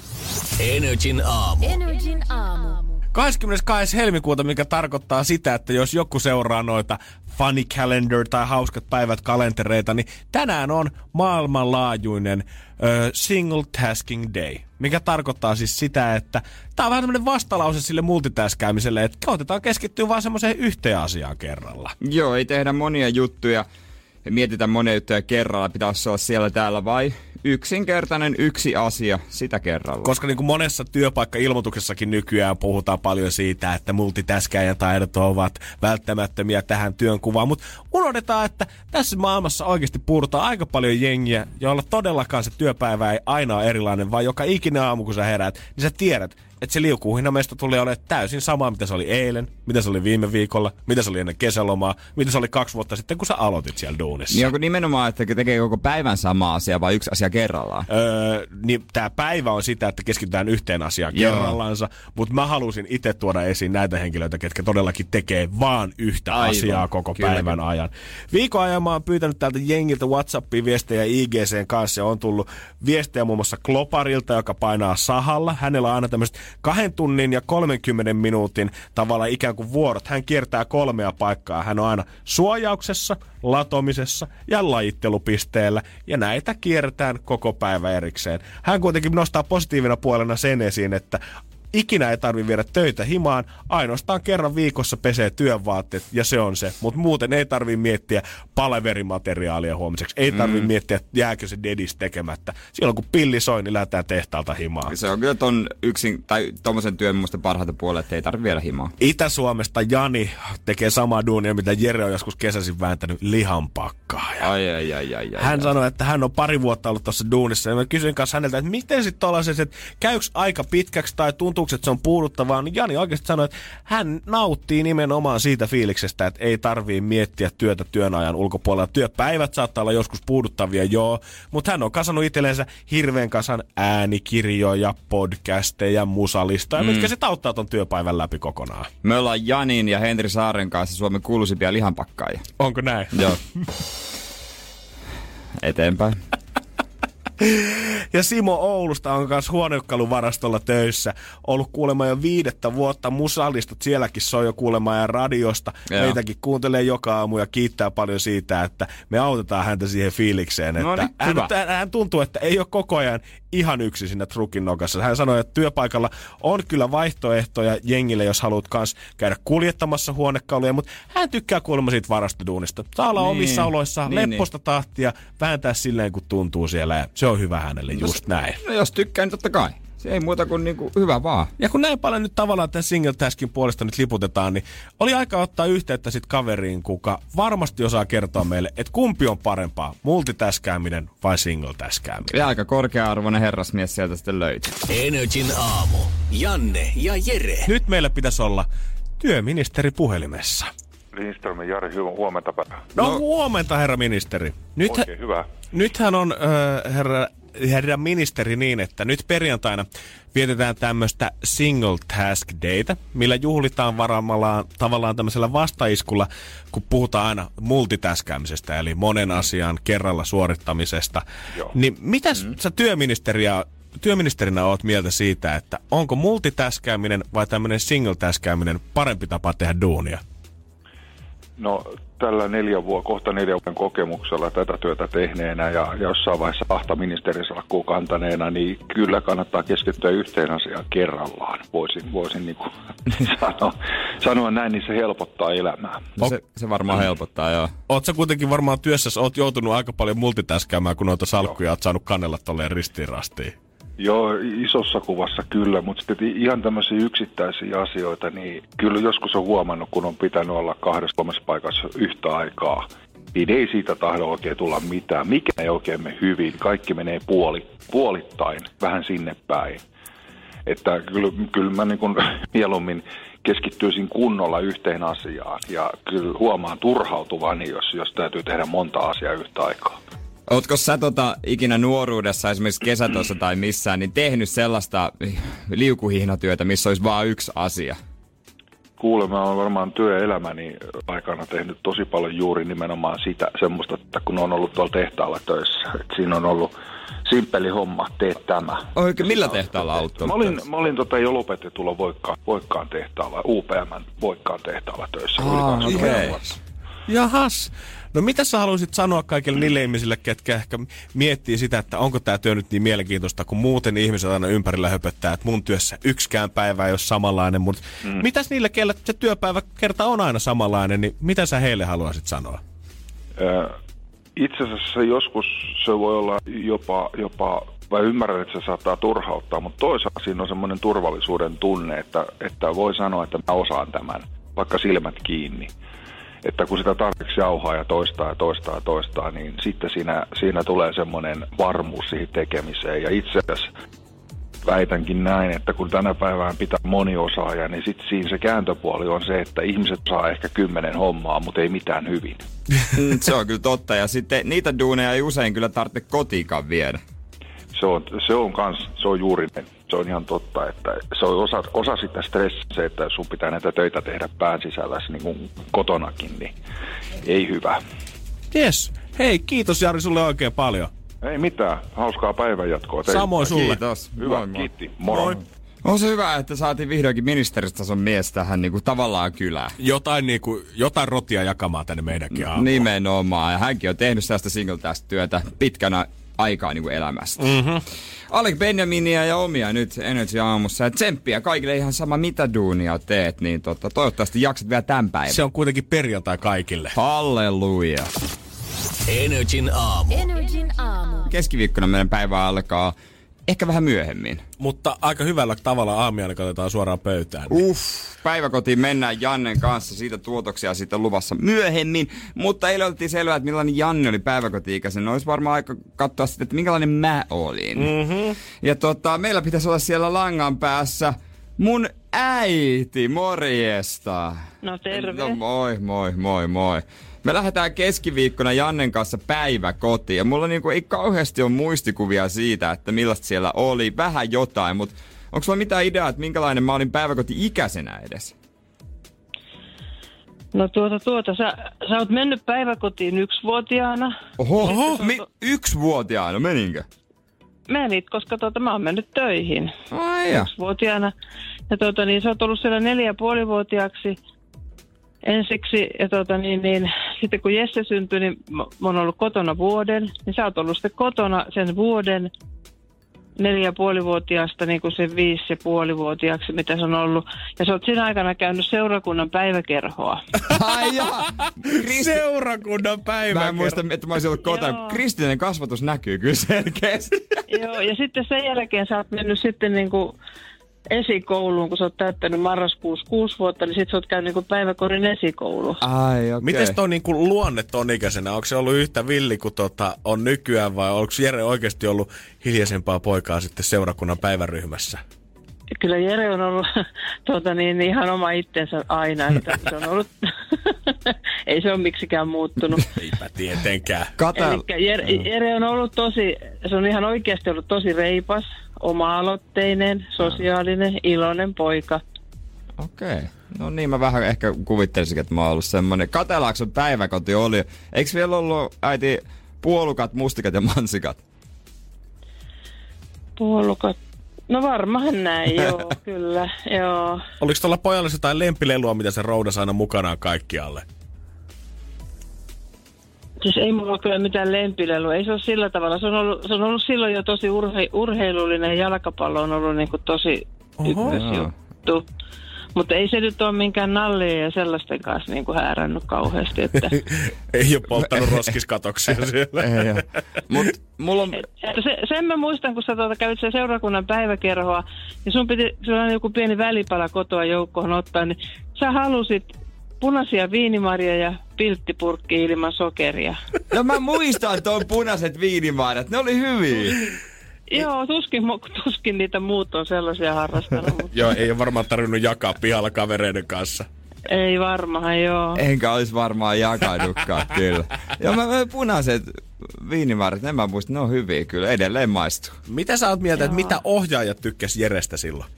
Energin aamu. Energin aamu. 22. helmikuuta, mikä tarkoittaa sitä, että jos joku seuraa noita funny calendar tai hauskat päivät kalentereita, niin tänään on maailmanlaajuinen ö, single tasking day. Mikä tarkoittaa siis sitä, että tämä on vähän tämmöinen vastalause sille multitaskäämiselle, että koitetaan keskittyä vaan semmoiseen yhteen asiaan kerralla. Joo, ei tehdä monia juttuja ja mietitä monia juttuja kerralla. Pitäisi olla siellä täällä vai yksinkertainen yksi asia sitä kerralla. Koska niin kuin monessa työpaikka-ilmoituksessakin nykyään puhutaan paljon siitä, että multitaskäjän taidot ovat välttämättömiä tähän työnkuvaan, mutta unohdetaan, että tässä maailmassa oikeasti puhutaan aika paljon jengiä, joilla todellakaan se työpäivä ei aina ole erilainen, vaan joka ikinen aamu, kun sä heräät, niin sä tiedät, että se liukuhinamesto tulee olemaan täysin sama, mitä se oli eilen, mitä se oli viime viikolla, mitä se oli ennen kesälomaa, mitä se oli kaksi vuotta sitten, kun sä aloitit siellä duunissa. Niin onko nimenomaan, että tekee koko päivän sama asia vai yksi asia kerrallaan? Öö, niin tämä päivä on sitä, että keskitytään yhteen asiaan Joo. kerrallansa, mutta mä halusin itse tuoda esiin näitä henkilöitä, ketkä todellakin tekee vaan yhtä Aivan, asiaa koko kyllä, päivän kyllä. ajan. Viikon ajan mä oon pyytänyt täältä jengiltä Whatsappia viestejä IGCn kanssa ja on tullut viestejä muun muassa Kloparilta, joka painaa sahalla. Hänellä on aina tämmöiset kahden tunnin ja 30 minuutin tavalla ikään kuin vuorot. Hän kiertää kolmea paikkaa. Hän on aina suojauksessa, latomisessa ja lajittelupisteellä. Ja näitä kierretään koko päivä erikseen. Hän kuitenkin nostaa positiivina puolena sen esiin, että Ikinä ei tarvi viedä töitä himaan, ainoastaan kerran viikossa pesee työvaatteet ja se on se. Mutta muuten ei tarvi miettiä paleverimateriaalia huomiseksi. Ei tarvi mm. miettiä, jääkö se dedis tekemättä. Silloin kun pilli soi, niin lähdetään tehtaalta himaan. Se on kyllä ton yksin, tai tommosen työn muista parhaita puolet, että ei tarvi vielä himaa. Itä-Suomesta Jani tekee samaa duunia, mitä Jere on joskus kesäisin vääntänyt lihanpakkaaja. Ai, ai, ai, ai, ai. Hän ai. sanoi, että hän on pari vuotta ollut tuossa duunissa. Ja mä kysyin kanssa häneltä, että miten sitten tollaisessa, että käyks aika pitkäksi tai tuntuuko, että se on puuduttavaa. Niin Jani oikeasti sanoi, että hän nauttii nimenomaan siitä fiiliksestä, että ei tarvii miettiä työtä työn ajan ulkopuolella. Työpäivät saattaa olla joskus puuduttavia, joo. Mutta hän on kasannut itsellensä hirveän kasan äänikirjoja, podcasteja, musalistoja, mm. mitkä se auttaa ton työpäivän läpi kokonaan. Me ollaan Janin ja Henri Saaren kanssa Suomen kuuluisimpia lihanpakkaajia. Onko näin? Joo. Eteenpäin. Ja Simo Oulusta on myös huonekaluvarastolla töissä. Ollut kuulemma jo viidettä vuotta. Musalistot sielläkin soi jo kuulemma ja radiosta. Joo. Meitäkin kuuntelee joka aamu ja kiittää paljon siitä, että me autetaan häntä siihen fiilikseen. No Että niin, hän, hyvä. hän, hän, tuntuu, että ei ole koko ajan ihan yksi siinä trukin nokassa. Hän sanoi, että työpaikalla on kyllä vaihtoehtoja jengille, jos haluat kans käydä kuljettamassa huonekaluja, mutta hän tykkää kuulemma siitä varastoduunista. Saa olla Niin. omissa oloissaan, Niin, lepposta tahtia, vääntää silleen kun tuntuu siellä ja se on hyvä hänelle just näin. No jos tykkää, niin totta kai. Se ei muuta kuin niinku hyvä vaan. Ja kun näin paljon nyt tavallaan tämän single taskin puolesta nyt liputetaan, niin oli aika ottaa yhteyttä sit kaveriin, kuka varmasti osaa kertoa meille, että kumpi on parempaa, multitaskääminen vai single taskääminen. Ja aika korkea-arvoinen herrasmies sieltä sitten löytyy. Energin aamu. Janne ja Jere. Nyt meillä pitäisi olla työministeri puhelimessa. Lindströmin Jari, hyvä huomenta päivää. No, no huomenta, herra ministeri. Nyt, Oikein hyvä. nythän on äh, herra herra ministeri niin, että nyt perjantaina vietetään tämmöistä single task data, millä juhlitaan varaamalla tavallaan tämmöisellä vastaiskulla, kun puhutaan aina multitaskäämisestä, eli monen asian kerralla suorittamisesta. Joo. Niin mitäs mm. sä työministeriä työministerinä oot mieltä siitä, että onko multitaskääminen vai tämmöinen single taskääminen parempi tapa tehdä duunia? No tällä neljä vuo, kohta neljän vuoden kokemuksella tätä työtä tehneenä ja jossain vaiheessa kahta ministerisalkkua kantaneena, niin kyllä kannattaa keskittyä yhteen asiaan kerrallaan. Voisin, voisin niin kuin sanoa, sanoa näin, niin se helpottaa elämää. No se, se varmaan helpottaa, joo. Oot sä kuitenkin varmaan työssä, oot joutunut aika paljon multitaskäämään, kun noita salkkuja oot saanut kannella tolleen ristiin rastiin. Joo, isossa kuvassa kyllä, mutta sitten ihan tämmöisiä yksittäisiä asioita, niin kyllä joskus on huomannut, kun on pitänyt olla kahdessa kolmessa paikassa yhtä aikaa, niin ei siitä tahdo oikein tulla mitään. Mikä ei oikein mene hyvin, kaikki menee puoli, puolittain, vähän sinne päin. Että kyllä, kyllä mä niin kuin mieluummin keskittyisin kunnolla yhteen asiaan ja kyllä huomaan turhautuvani, jos, jos täytyy tehdä monta asiaa yhtä aikaa. Ootko sä tota, ikinä nuoruudessa, esimerkiksi kesätossa tai missään, niin tehnyt sellaista liukuhihnatyötä, missä olisi vain yksi asia? Kuule, mä oon varmaan työelämäni aikana tehnyt tosi paljon juuri nimenomaan sitä semmoista, että kun on ollut tuolla tehtaalla töissä, että siinä on ollut simppeli homma, tee tämä. Oikein, millä tehtaalla ollut? Mä olin, mä olin tota jo lopetetulla Voikkaan, Voikkaan tehtaalla, UPM Voikkaan tehtaalla töissä. Aa, Yli 20 okei. vuotta. Jahas. No mitä sä haluaisit sanoa kaikille niille ihmisille, ketkä ehkä miettii sitä, että onko tämä työ nyt niin mielenkiintoista, kun muuten ihmiset aina ympärillä höpöttää, että mun työssä yksikään päivä ei ole samanlainen, mutta mm. mitäs niille, kellä se työpäivä kerta on aina samanlainen, niin mitä sä heille haluaisit sanoa? Itse asiassa joskus se voi olla jopa, jopa vai ymmärrän, että se saattaa turhauttaa, mutta toisaalta siinä on semmoinen turvallisuuden tunne, että, että voi sanoa, että mä osaan tämän, vaikka silmät kiinni. Että kun sitä tarpeeksi jauhaa ja toistaa ja toistaa ja toistaa, niin sitten siinä, siinä tulee semmoinen varmuus siihen tekemiseen. Ja itse asiassa väitänkin näin, että kun tänä päivään pitää moniosaaja, niin sitten siinä se kääntöpuoli on se, että ihmiset saa ehkä kymmenen hommaa, mutta ei mitään hyvin. Se on kyllä totta. Ja sitten niitä duuneja ei usein kyllä tarvitse kotiikaan viedä. Se on, se on kans, se on juuri ne. Se on ihan totta, että se on osa, osa sitä stressiä että sun pitää näitä töitä tehdä pään sisällä niin kuin kotonakin, niin ei hyvä. Yes. Hei, kiitos Jari sulle oikein paljon. Ei mitään, hauskaa päivänjatkoa teille. Samoin sulle. Kiitos. Hyvä, Moi, moi. kiitti. Moro. Moi. On se hyvä, että saatiin vihdoinkin ministeristason mies tähän niin kuin tavallaan kylään. Jotain, niinku, jotain rotia jakamaan tänne meidänkin aamuun. Nimenomaan. Ja hänkin on tehnyt sellaista single tästä työtä pitkänä aikaa niin kuin elämästä. Mm-hmm. Alec Benjaminia ja omia nyt Energy aamussa. Ja tsemppiä kaikille ihan sama mitä duunia teet, niin tota, toivottavasti jaksat vielä tämän päivän. Se on kuitenkin perjantai kaikille. Halleluja. Energin aamu. Energin aamu. Keskiviikkona meidän päivä alkaa ehkä vähän myöhemmin. Mutta aika hyvällä tavalla aamiaina katsotaan suoraan pöytään. Uff, päiväkotiin mennään Jannen kanssa. Siitä tuotoksia sitten luvassa myöhemmin. Mutta eilen otettiin selvää, että millainen Janne oli päiväkoti-ikäisen. Olisi varmaan aika katsoa sitten, että minkälainen mä olin. Mm-hmm. Ja tota, meillä pitäisi olla siellä langan päässä mun äiti, morjesta. No terve. No moi, moi, moi, moi. Me lähdetään keskiviikkona Jannen kanssa päiväkotiin ja mulla niinku ei kauheasti ole muistikuvia siitä, että millaista siellä oli. Vähän jotain, mutta onko sulla mitään ideaa, että minkälainen mä olin päiväkoti-ikäisenä edes? No tuota, tuota, sä, sä oot mennyt päiväkotiin yksivuotiaana. Oho, Oho. Mi- yksivuotiaana, meninkö? Menit, koska tuota, mä oon mennyt töihin Ai ja. yksivuotiaana. Ja tuota, niin sä oot ollut siellä neljä puolivuotiaaksi ensiksi. Ja tuota, niin, niin, sitten kun Jesse syntyi, niin mä, mä oon ollut kotona vuoden. Niin sä oot ollut sitten kotona sen vuoden neljä ja puolivuotiaasta niin kuin se viisi ja puolivuotiaaksi, mitä se on ollut. Ja sä oot siinä aikana käynyt seurakunnan päiväkerhoa. Ai. Kristi... Seurakunnan päivä. Mä en muista, että mä olisin ollut kotona. Kristillinen kasvatus näkyy kyllä selkeästi. Joo, ja sitten sen jälkeen sä oot mennyt sitten niin kuin esikouluun, kun sä oot täyttänyt marraskuussa kuusi vuotta, niin sit sä oot käynyt niin päiväkorin esikoulu. Ai okei. Okay. Miten toi niinku luonne ton ikäisenä? Onko se ollut yhtä villi kuin tota on nykyään vai onko Jere oikeasti ollut hiljaisempaa poikaa sitten seurakunnan päiväryhmässä? Kyllä Jere on ollut tuota, niin, ihan oma itsensä aina. Että se on ollut Ei se ole miksikään muuttunut. Eipä tietenkään. Elikkä Jere, Jere on ollut tosi, se on ihan oikeasti ollut tosi reipas, oma-aloitteinen, sosiaalinen, iloinen poika. Okei. Okay. No niin, mä vähän ehkä kuvittelisin, että mä oon ollut semmonen. Katelaakson päiväkoti oli. Eikö vielä ollut äiti puolukat, mustikat ja mansikat? Puolukat. No varmaan näin, joo, kyllä, joo. Oliko tuolla pojalla jotain lempilelua, mitä se roudas aina mukanaan kaikkialle? Siis ei mulla ole kyllä mitään lempilelua. Ei se ole sillä tavalla. Se on ollut, se on ollut silloin jo tosi urhe, urheilullinen. Jalkapallo on ollut niin kuin tosi ykkösjuttu. Mutta ei se nyt ole minkään nallien ja sellaisten kanssa niin kuin häärännyt kauheasti. Että... Ei ole polttanut roskiskatoksia siellä. Ei. Mut mulla on... Että se, sen mä muistan, kun sä tuota, kävit sen seurakunnan päiväkerhoa, niin sun piti sellainen joku pieni välipala kotoa joukkoon ottaa, niin sä halusit punaisia viinimarjoja ja pilttipurkki ilman sokeria. No mä muistan tuon punaiset viinimarjat, ne oli hyviä. Joo, tuskin, tuskin niitä muut on sellaisia harrastanut. mutta Joo, ei ole varmaan tarvinnut jakaa pihalla kavereiden kanssa. ei varmaan, joo. Enkä olisi varmaan jakanutkaan, kyllä. Joo, mä, mä punaiset viinimarjat, ne mä muistan, ne on hyviä kyllä, edelleen maistuu. Mitä sä oot mieltä, että Joo. mitä ohjaajat tykkäs Jerestä silloin?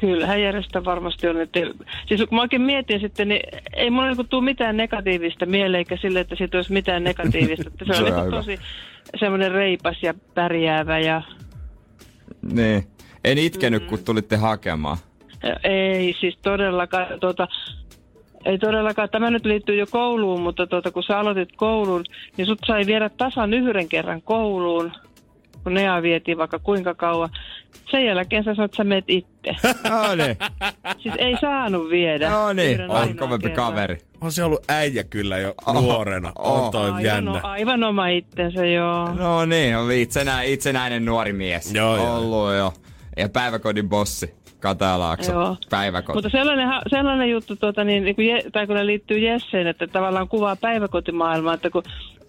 Kyllähän järjestä varmasti on. Että, siis kun mä oikein mietin sitten, niin ei mulla niinku tule mitään negatiivista mieleen, eikä sille, että siitä olisi mitään negatiivista. Että se, Se on niinku hyvä. tosi semmoinen reipas ja pärjäävä ja Niin. En itkenyt, kun tulitte hakemaan. Ei siis todellakaan, tuota, ei todellakaan, tämä nyt liittyy jo kouluun, mutta tuota, kun sä aloitit koulun, niin sut sai viedä tasan yhden kerran kouluun, kun Nea vietiin vaikka kuinka kauan. Sen jälkeen sä sanoit, että sä meet itse. No niin, Siis ei saanut viedä. no niin, on kovempi kerran. kaveri. On se ollut äijä kyllä jo Oh, nuorena. oh. On toi Aivan, jännä. o- aivan oma itsensä, joo. No niin, on itsenä, itsenäinen nuori mies. Joo, joo. Ollut jo. Ja päiväkodin bossi, Katalaakso, Joo. päiväkoti. Mutta sellainen, sellainen juttu, tuota, niin, niin kuin Je, tai kun ne liittyy Jesseen, että tavallaan kuvaa päiväkotimaailmaa, että kun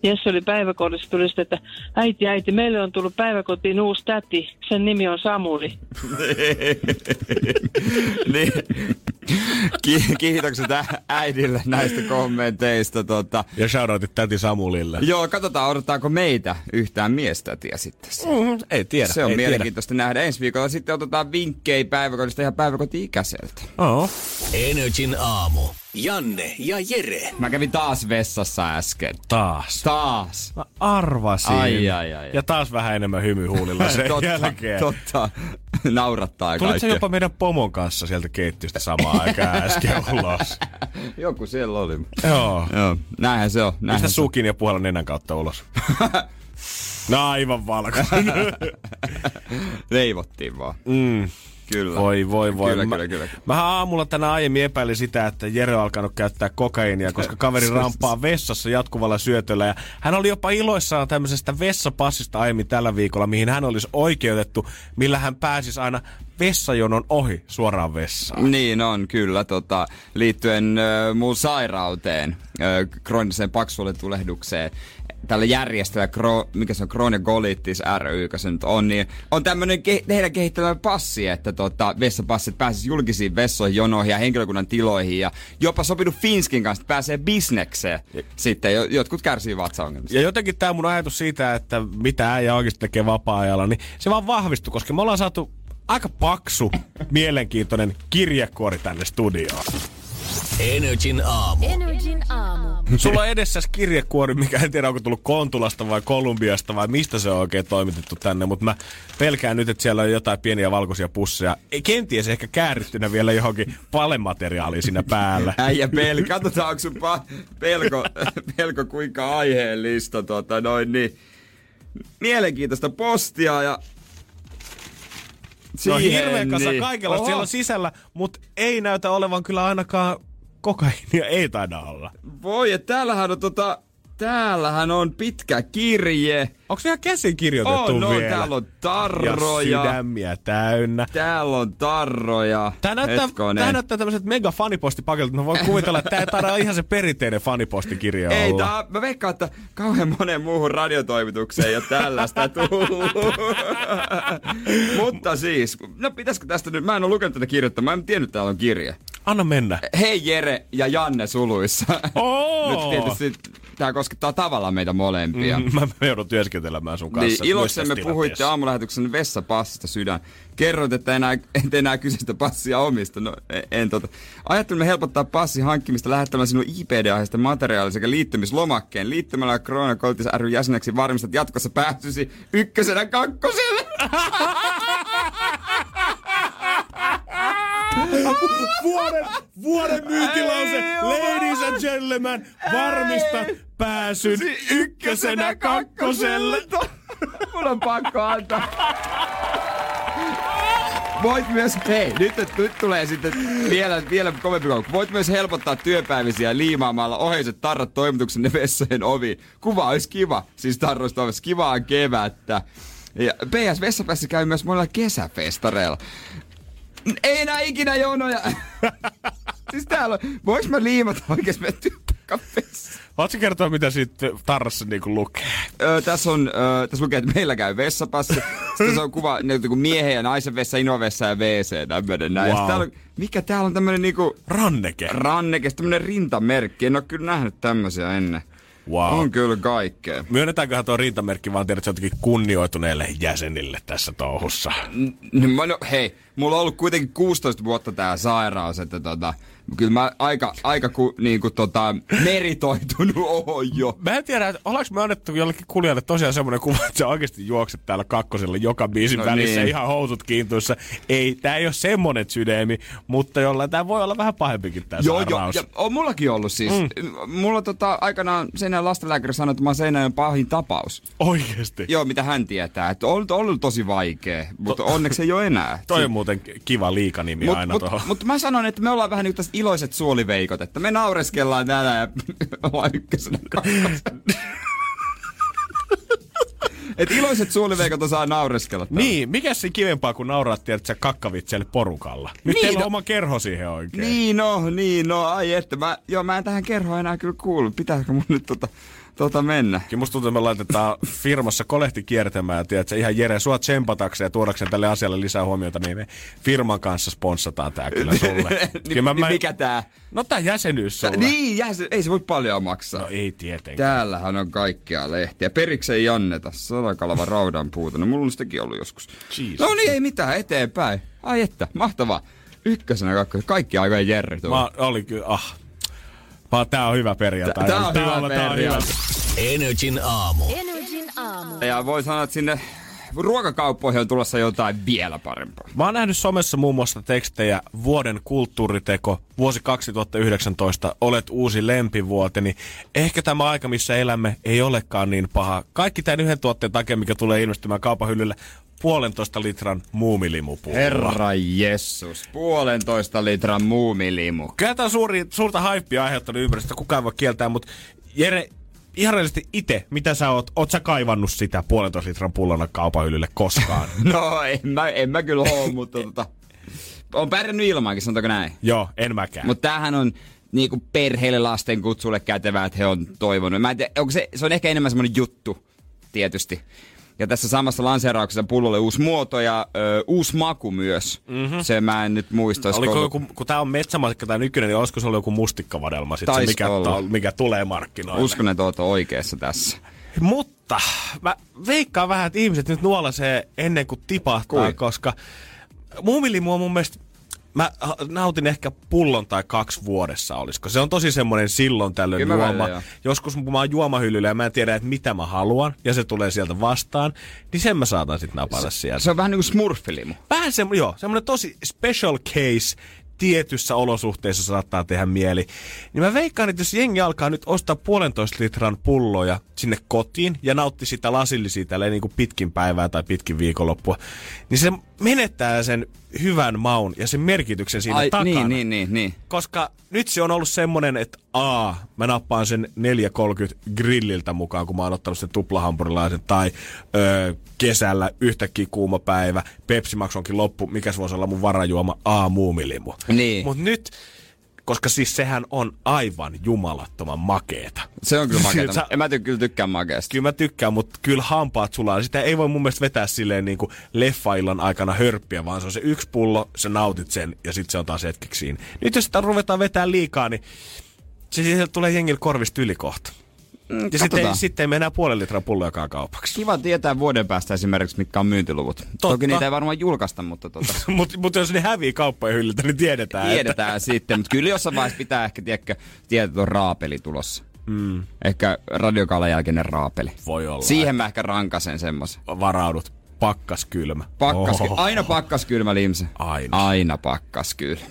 Jesse oli päiväkodissa, tuli sitten, että äiti, äiti, meille on tullut päiväkotiin uusi täti, sen nimi on Samuli. niin. Ki- kiitokset äidille näistä kommenteista. Tota. Ja shoutoutit täti Samulille. Joo, katsotaan, odottaako meitä yhtään miestätiä sitten. Mm, ei tiedä. Se on ei mielenkiintoista nähdä. Ensi viikolla sitten otetaan vinkkejä päiväkodista ja päiväkoti-ikäiseltä. Tiedä. Oh. Energin aamu. Janne ja Jere. Mä kävin taas vessassa äsken. Taas. Taas. Mä arvasin. Ai, ai, ai. Ja taas vähän enemmän hymy huulilla sen totta, jälkeen. totta. Naurattaa Tulit sä kaikkea. jopa meidän pomon kanssa sieltä keittiöstä samaan aikaan äsken ulos? Joku siellä oli. Joo. Joo, näinhän se on. Mistä Näinhän se on. sukin ja puolen nenän kautta ulos? no aivan valkoinen. Leivottiin vaan. mm. Kyllä. Voi, voi, voi. Kyllä, mä, kyllä, kyllä. Mä aamulla tänä aiemmin epäilin sitä, että Jere on alkanut käyttää kokaiinia, koska kaveri rampaa vessassa jatkuvalla syötöllä. Ja hän oli jopa iloissaan tämmöisestä vessapassista aiemmin tällä viikolla, mihin hän olisi oikeutettu, millä hän pääsisi aina vessajonon ohi suoraan vessaan. Niin on, kyllä. Tota, liittyen ö, mun sairauteen, ö, krooniseen paksuoletulehdukseen, tällä järjestöllä, kro, mikä se on, Crohn ja Colitis ry, joka se nyt on, niin on tämmönen ke, heidän kehittämä passi, että tota, vessapassit pääsisi julkisiin vessoihin, jonoihin ja henkilökunnan tiloihin ja jopa sopinut Finskin kanssa, että pääsee bisnekseen. Sitten jo, jotkut kärsii vatsaongelmista. Ja jotenkin tämä mun ajatus siitä, että mitä äijä oikeasti tekee vapaa-ajalla, niin se vaan vahvistui, koska me ollaan saatu aika paksu, mielenkiintoinen kirjekuori tänne studioon. Energin aamu. Energin aamu. Sulla on edessä kirjekuori, mikä en tiedä onko tullut Kontulasta vai Kolumbiasta vai mistä se on oikein toimitettu tänne, mutta mä pelkään nyt, että siellä on jotain pieniä valkoisia pusseja. Ei, kenties ehkä käärittynä vielä johonkin palemateriaaliin siinä päällä. Äijä pelko, katsotaan onko sun pa- pelko, pelko kuinka aiheellista, tota, noin niin. Mielenkiintoista postia ja No siihen, hirveän kasa niin. Oho. siellä on sisällä, mutta ei näytä olevan kyllä ainakaan kokainia, ei taida olla. Voi, että täällähän on tota, täällähän on pitkä kirje. Onko se ihan käsin kirjoitettu On, no, vielä? täällä on Ja tarroja. sydämiä täynnä. Täällä on tarroja. Tää näyttää, Hetkonen. tää näyttää tämmöiset mega fanipostipaketit. Mä voin kuvitella, että tää ei taida ihan se perinteinen fanipostikirja Ei, olla. tää, mä veikkaan, että kauhean monen muuhun radiotoimitukseen ei ole tällaista tullut. Mutta siis, no pitäisikö tästä nyt, mä en ole lukenut tätä kirjettä, mä en tiennyt, että täällä on kirje. Anna mennä. Hei Jere ja Janne suluissa. Oo! Nyt tietysti tämä koskettaa tavallaan meitä molempia. Mm, mä, joudun työskentelemään sun kanssa. Niin, iloksemme puhuitte aamulähetyksen vessapassista sydän. Kerroit, että enää, et enää kyseistä passia omista. No, en, en tota. Ajattelimme helpottaa passin hankkimista lähettämällä sinun IPD-aiheesta materiaalia sekä liittymislomakkeen. Liittymällä Corona Koulutus ry jäseneksi varmistat jatkossa pääsysi ykkösenä kakkoselle. Vuoden, vuoden myyntilause, ladies and gentlemen, varmista pääsyn ykkösenä kakkoselle. Mun on pakko antaa. Voit myös, hei, nyt, nyt tulee sitten vielä, vielä kovempi koukku. Voit myös helpottaa työpäivisiä liimaamalla oheiset tarrat toimituksen vessojen oviin. Kuva olisi kiva, siis tarroista ovessa. Kivaa kevättä. Ja PS Vessapäässä käy myös monella kesäfestareilla. Ei enää ikinä jonoja. siis täällä on, voiks mä liimata oikeesti meidän vessaan? Haluatko kertoa, mitä siitä tarrassa niinku lukee? Öö, tässä, on, öö, tässä lukee, että meillä käy vessapassi. Sitten se on kuva niin kuin miehen ja naisen vessa, inovessa ja WC, tämmönen näin. Wow. Täällä on, mikä täällä on tämmönen niinku... Ranneke. Ranneke, tämmönen rintamerkki. En oo kyllä nähnyt tämmösiä ennen. Wow. On kyllä kaikkea. Myönnetäänköhän tuo rintamerkki vaan tiedät, jotenkin kunnioituneille jäsenille tässä touhussa? No, no, hei, mulla on ollut kuitenkin 16 vuotta tää sairaus, että tota, kyllä mä aika, aika ku, niinku tota, meritoitunut oon jo. Mä en tiedä, että ollaanko me annettu jollekin kuulijalle tosiaan semmoinen kuva, että sä oikeasti juokset täällä kakkosella joka biisin No välissä niin. ihan housut kiintuissa. Ei, tää ei ole semmonen sydämi, mutta jollain tää voi olla vähän pahempikin tää Joo, joo, sairaus. ja on mullakin ollut siis. Mm. Mulla tota, aikanaan Seinäjön lastenlääkäri sanoi, että mä oon pahin tapaus. Oikeesti. Joo, mitä hän tietää. Että on ollut, ollut tosi vaikea, mutta onneksi ei ole enää. Toi on muuten kiva liikanimi Mut, aina mut, tuohon. mutta mä sanon, että me ollaan vähän niin kuin tästä iloiset suoliveikot, että me naureskellaan täällä ja ollaan ykkösenä. Et iloiset suoliveikot osaa naureskella. täällä. Niin, mikä se kivempaa kuin nauraa, tiedät sä kakkavitselle porukalla? Nyt Niin, teillä on no- oma kerho siihen oikein. Niin no, niin no, ai että mä, joo, mä en tähän kerhoa enää kyllä kuulu. Pitääkö mun nyt tota, tota mennä? Kyllä musta tuntuu, että me laitetaan firmassa kolehti kiertämään, tiedätkö, ihan Jere, sua tsempatakseen ja tuodakseen tälle asialle lisää huomiota, niin me firman kanssa sponssataan tää kyllä sulle. Niin, niin mikä tää? No tää jäsenyys sulle. Niin, jää se, ei se voi paljon maksaa. No ei tietenkään. Täällähän on kaikkea lehtiä. Periksi ei anneta. Sadakalava raudan puuta. No mulla on sitäkin ollut joskus. Jesus. No niin, ei mitään. Eteenpäin. Ai että, mahtavaa. Ykkösenä kakkosen. Kaikki aikojen Jerry tuolla. Mä oli kyllä, ah. Mä, tää on hyvä perjantai. Tää on hyvä tää on hyvä. perjantai. Energin aamu. Energin aamu. Ja voi sanoa, että sinne ruokakauppoihin on tulossa jotain vielä parempaa. Mä oon nähnyt somessa muun muassa tekstejä vuoden kulttuuriteko, vuosi 2019, olet uusi lempivuoteni. Ehkä tämä aika, missä elämme, ei olekaan niin paha. Kaikki tämän yhden tuotteen takia, mikä tulee ilmestymään kaupan hyllylle, puolentoista litran muumilimupulla. Herra Jessus. Puolentoista litran muumilimu. Kyllä tämä on suuri, suurta haippia aiheuttanut ympäristöstä, kukaan voi kieltää, mutta Jere, ihan rehellisesti itse, mitä sä oot, oot sä kaivannut sitä puolentoista litran pullona kaupan hyllylle koskaan? No, en mä, en mä kyllä oo, mutta tota, on pärjännyt ilmaankin, sanotaanko näin. Joo, en mäkään. Mutta tämähän on niinku perheelle lasten kutsulle kätevää, että he on toivonut. Mä en tiedä, onko se, se on ehkä enemmän semmoinen juttu, tietysti. Ja tässä samassa lanseerauksessa pullolle uusi muoto ja ö, uusi maku myös. Mm-hmm. Se mä en nyt muista. Oliko ollut- joku, kun tämä on metsämatikka tai nykyinen, niin olisiko se ollut joku mustikkavadelma sit se, mikä, ta, mikä tulee markkinoille? Uskon, että oot oikeassa tässä. Mutta mä veikkaan vähän, että ihmiset nyt nuolasee ennen kuin tipahtaa, Kui? koska muumilimu on mun mielestä Mä nautin ehkä pullon tai kaksi vuodessa, olisiko. Se on tosi semmoinen silloin tällöin Kyllä juoma. välillä. Joskus kun mä oon juomahyllyllä ja mä en tiedä, että mitä mä haluan, ja se tulee sieltä vastaan, niin sen mä saatan sitten napata sieltä. Se on vähän niin kuin smurfilimu. Vähän semmoinen, joo, semmoinen tosi special case tietyssä olosuhteissa saattaa tehdä mieli. Niin mä veikkaan, että jos jengi alkaa nyt ostaa puolentoista litran pulloja sinne kotiin ja nautti sitä lasillisia tälleen niin kuin pitkin päivää tai pitkin viikonloppua, niin se menettää sen hyvän maun ja sen merkityksen siinä Ai, takana. niin, niin, niin, niin. Koska nyt se on ollut semmonen, että A, mä nappaan sen 4.30 grilliltä mukaan, kun mä oon ottanut sen tuplahampurilaisen, tai öö, kesällä yhtäkkiä kuuma päivä, Pepsi Max onkin loppu, mikä se voisi olla mun varajuoma, A, muumilimu. Niin. Mut nyt Koska siis sehän on aivan jumalattoman makeeta. Se on kyllä makeeta. Sä- En mä ty- kyllä tykkään makeesta. Kyllä mä tykkään, mutta kyllä hampaat sulaa. Sitä ei voi mun mielestä vetää silleen niin kuin leffaillan aikana hörppiä, vaan se on se yksi pullo, sä nautit sen ja sitten se on taas hetkeksi siinä. Nyt jos sitä ruvetaan vetää liikaa, niin se sieltä tulee jengillä korvista yli kohta. Mm, Ja sitten sitten ei mene enää puolen litran pullojakaan kaupaksi. Kiva tietää vuoden päästä esimerkiksi, mitkä on myyntiluvut. Toki niitä ei varmaan julkaista, mutta tota, Mutta mut jos ne hävii kauppojen hyllyltä, niin tiedetään. tiedetään sitten. Mutta kyllä jossain vaiheessa pitää ehkä tietää, että on raapeli tulossa. Mm. Ehkä radiokaalan jälkeinen raapeli. Voi olla. Siihen mä ehkä rankasen semmoisen. Että varaudut. Pakkas kylmä. Pakkas, Oho. Aina pakkaskylmä limse. Aina. Aina pakkaskylmä.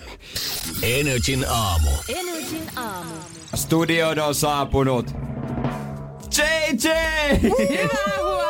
Energin aamu. Energin aamu. Studioon on saapunut JJ! Hyvää huomenta!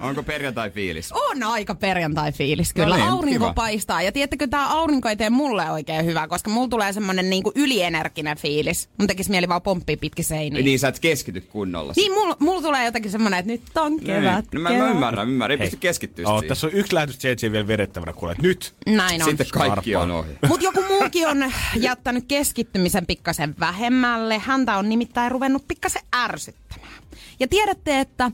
Onko perjantai-fiilis? On aika perjantai-fiilis, kyllä. No niin, aurinko kiva. paistaa. Ja tiedättekö, tämä aurinko ei tee mulle oikein hyvää, koska mulla tulee semmonen niinku ylienerginen fiilis. Mun tekisi mieli vaan pomppia pitkin seiniä. Niin sä et keskity kunnolla. Niin, mulla mul tulee jotenkin semmonen, että nyt on kevät. Niin. No mä, mä kevät. ymmärrän, ymmärrän. Ei pysty keskittyä Oh, siihen. tässä on yksi lähetys JJ vielä vedettävänä, kuule. Nyt! Näin on. Sitten kaikki on ohi. Mutta joku muukin on jättänyt keskittymisen pikkasen vähemmälle. Häntä on nimittäin ruvennut pikkasen ärsyttämään. Ja tiedätte, että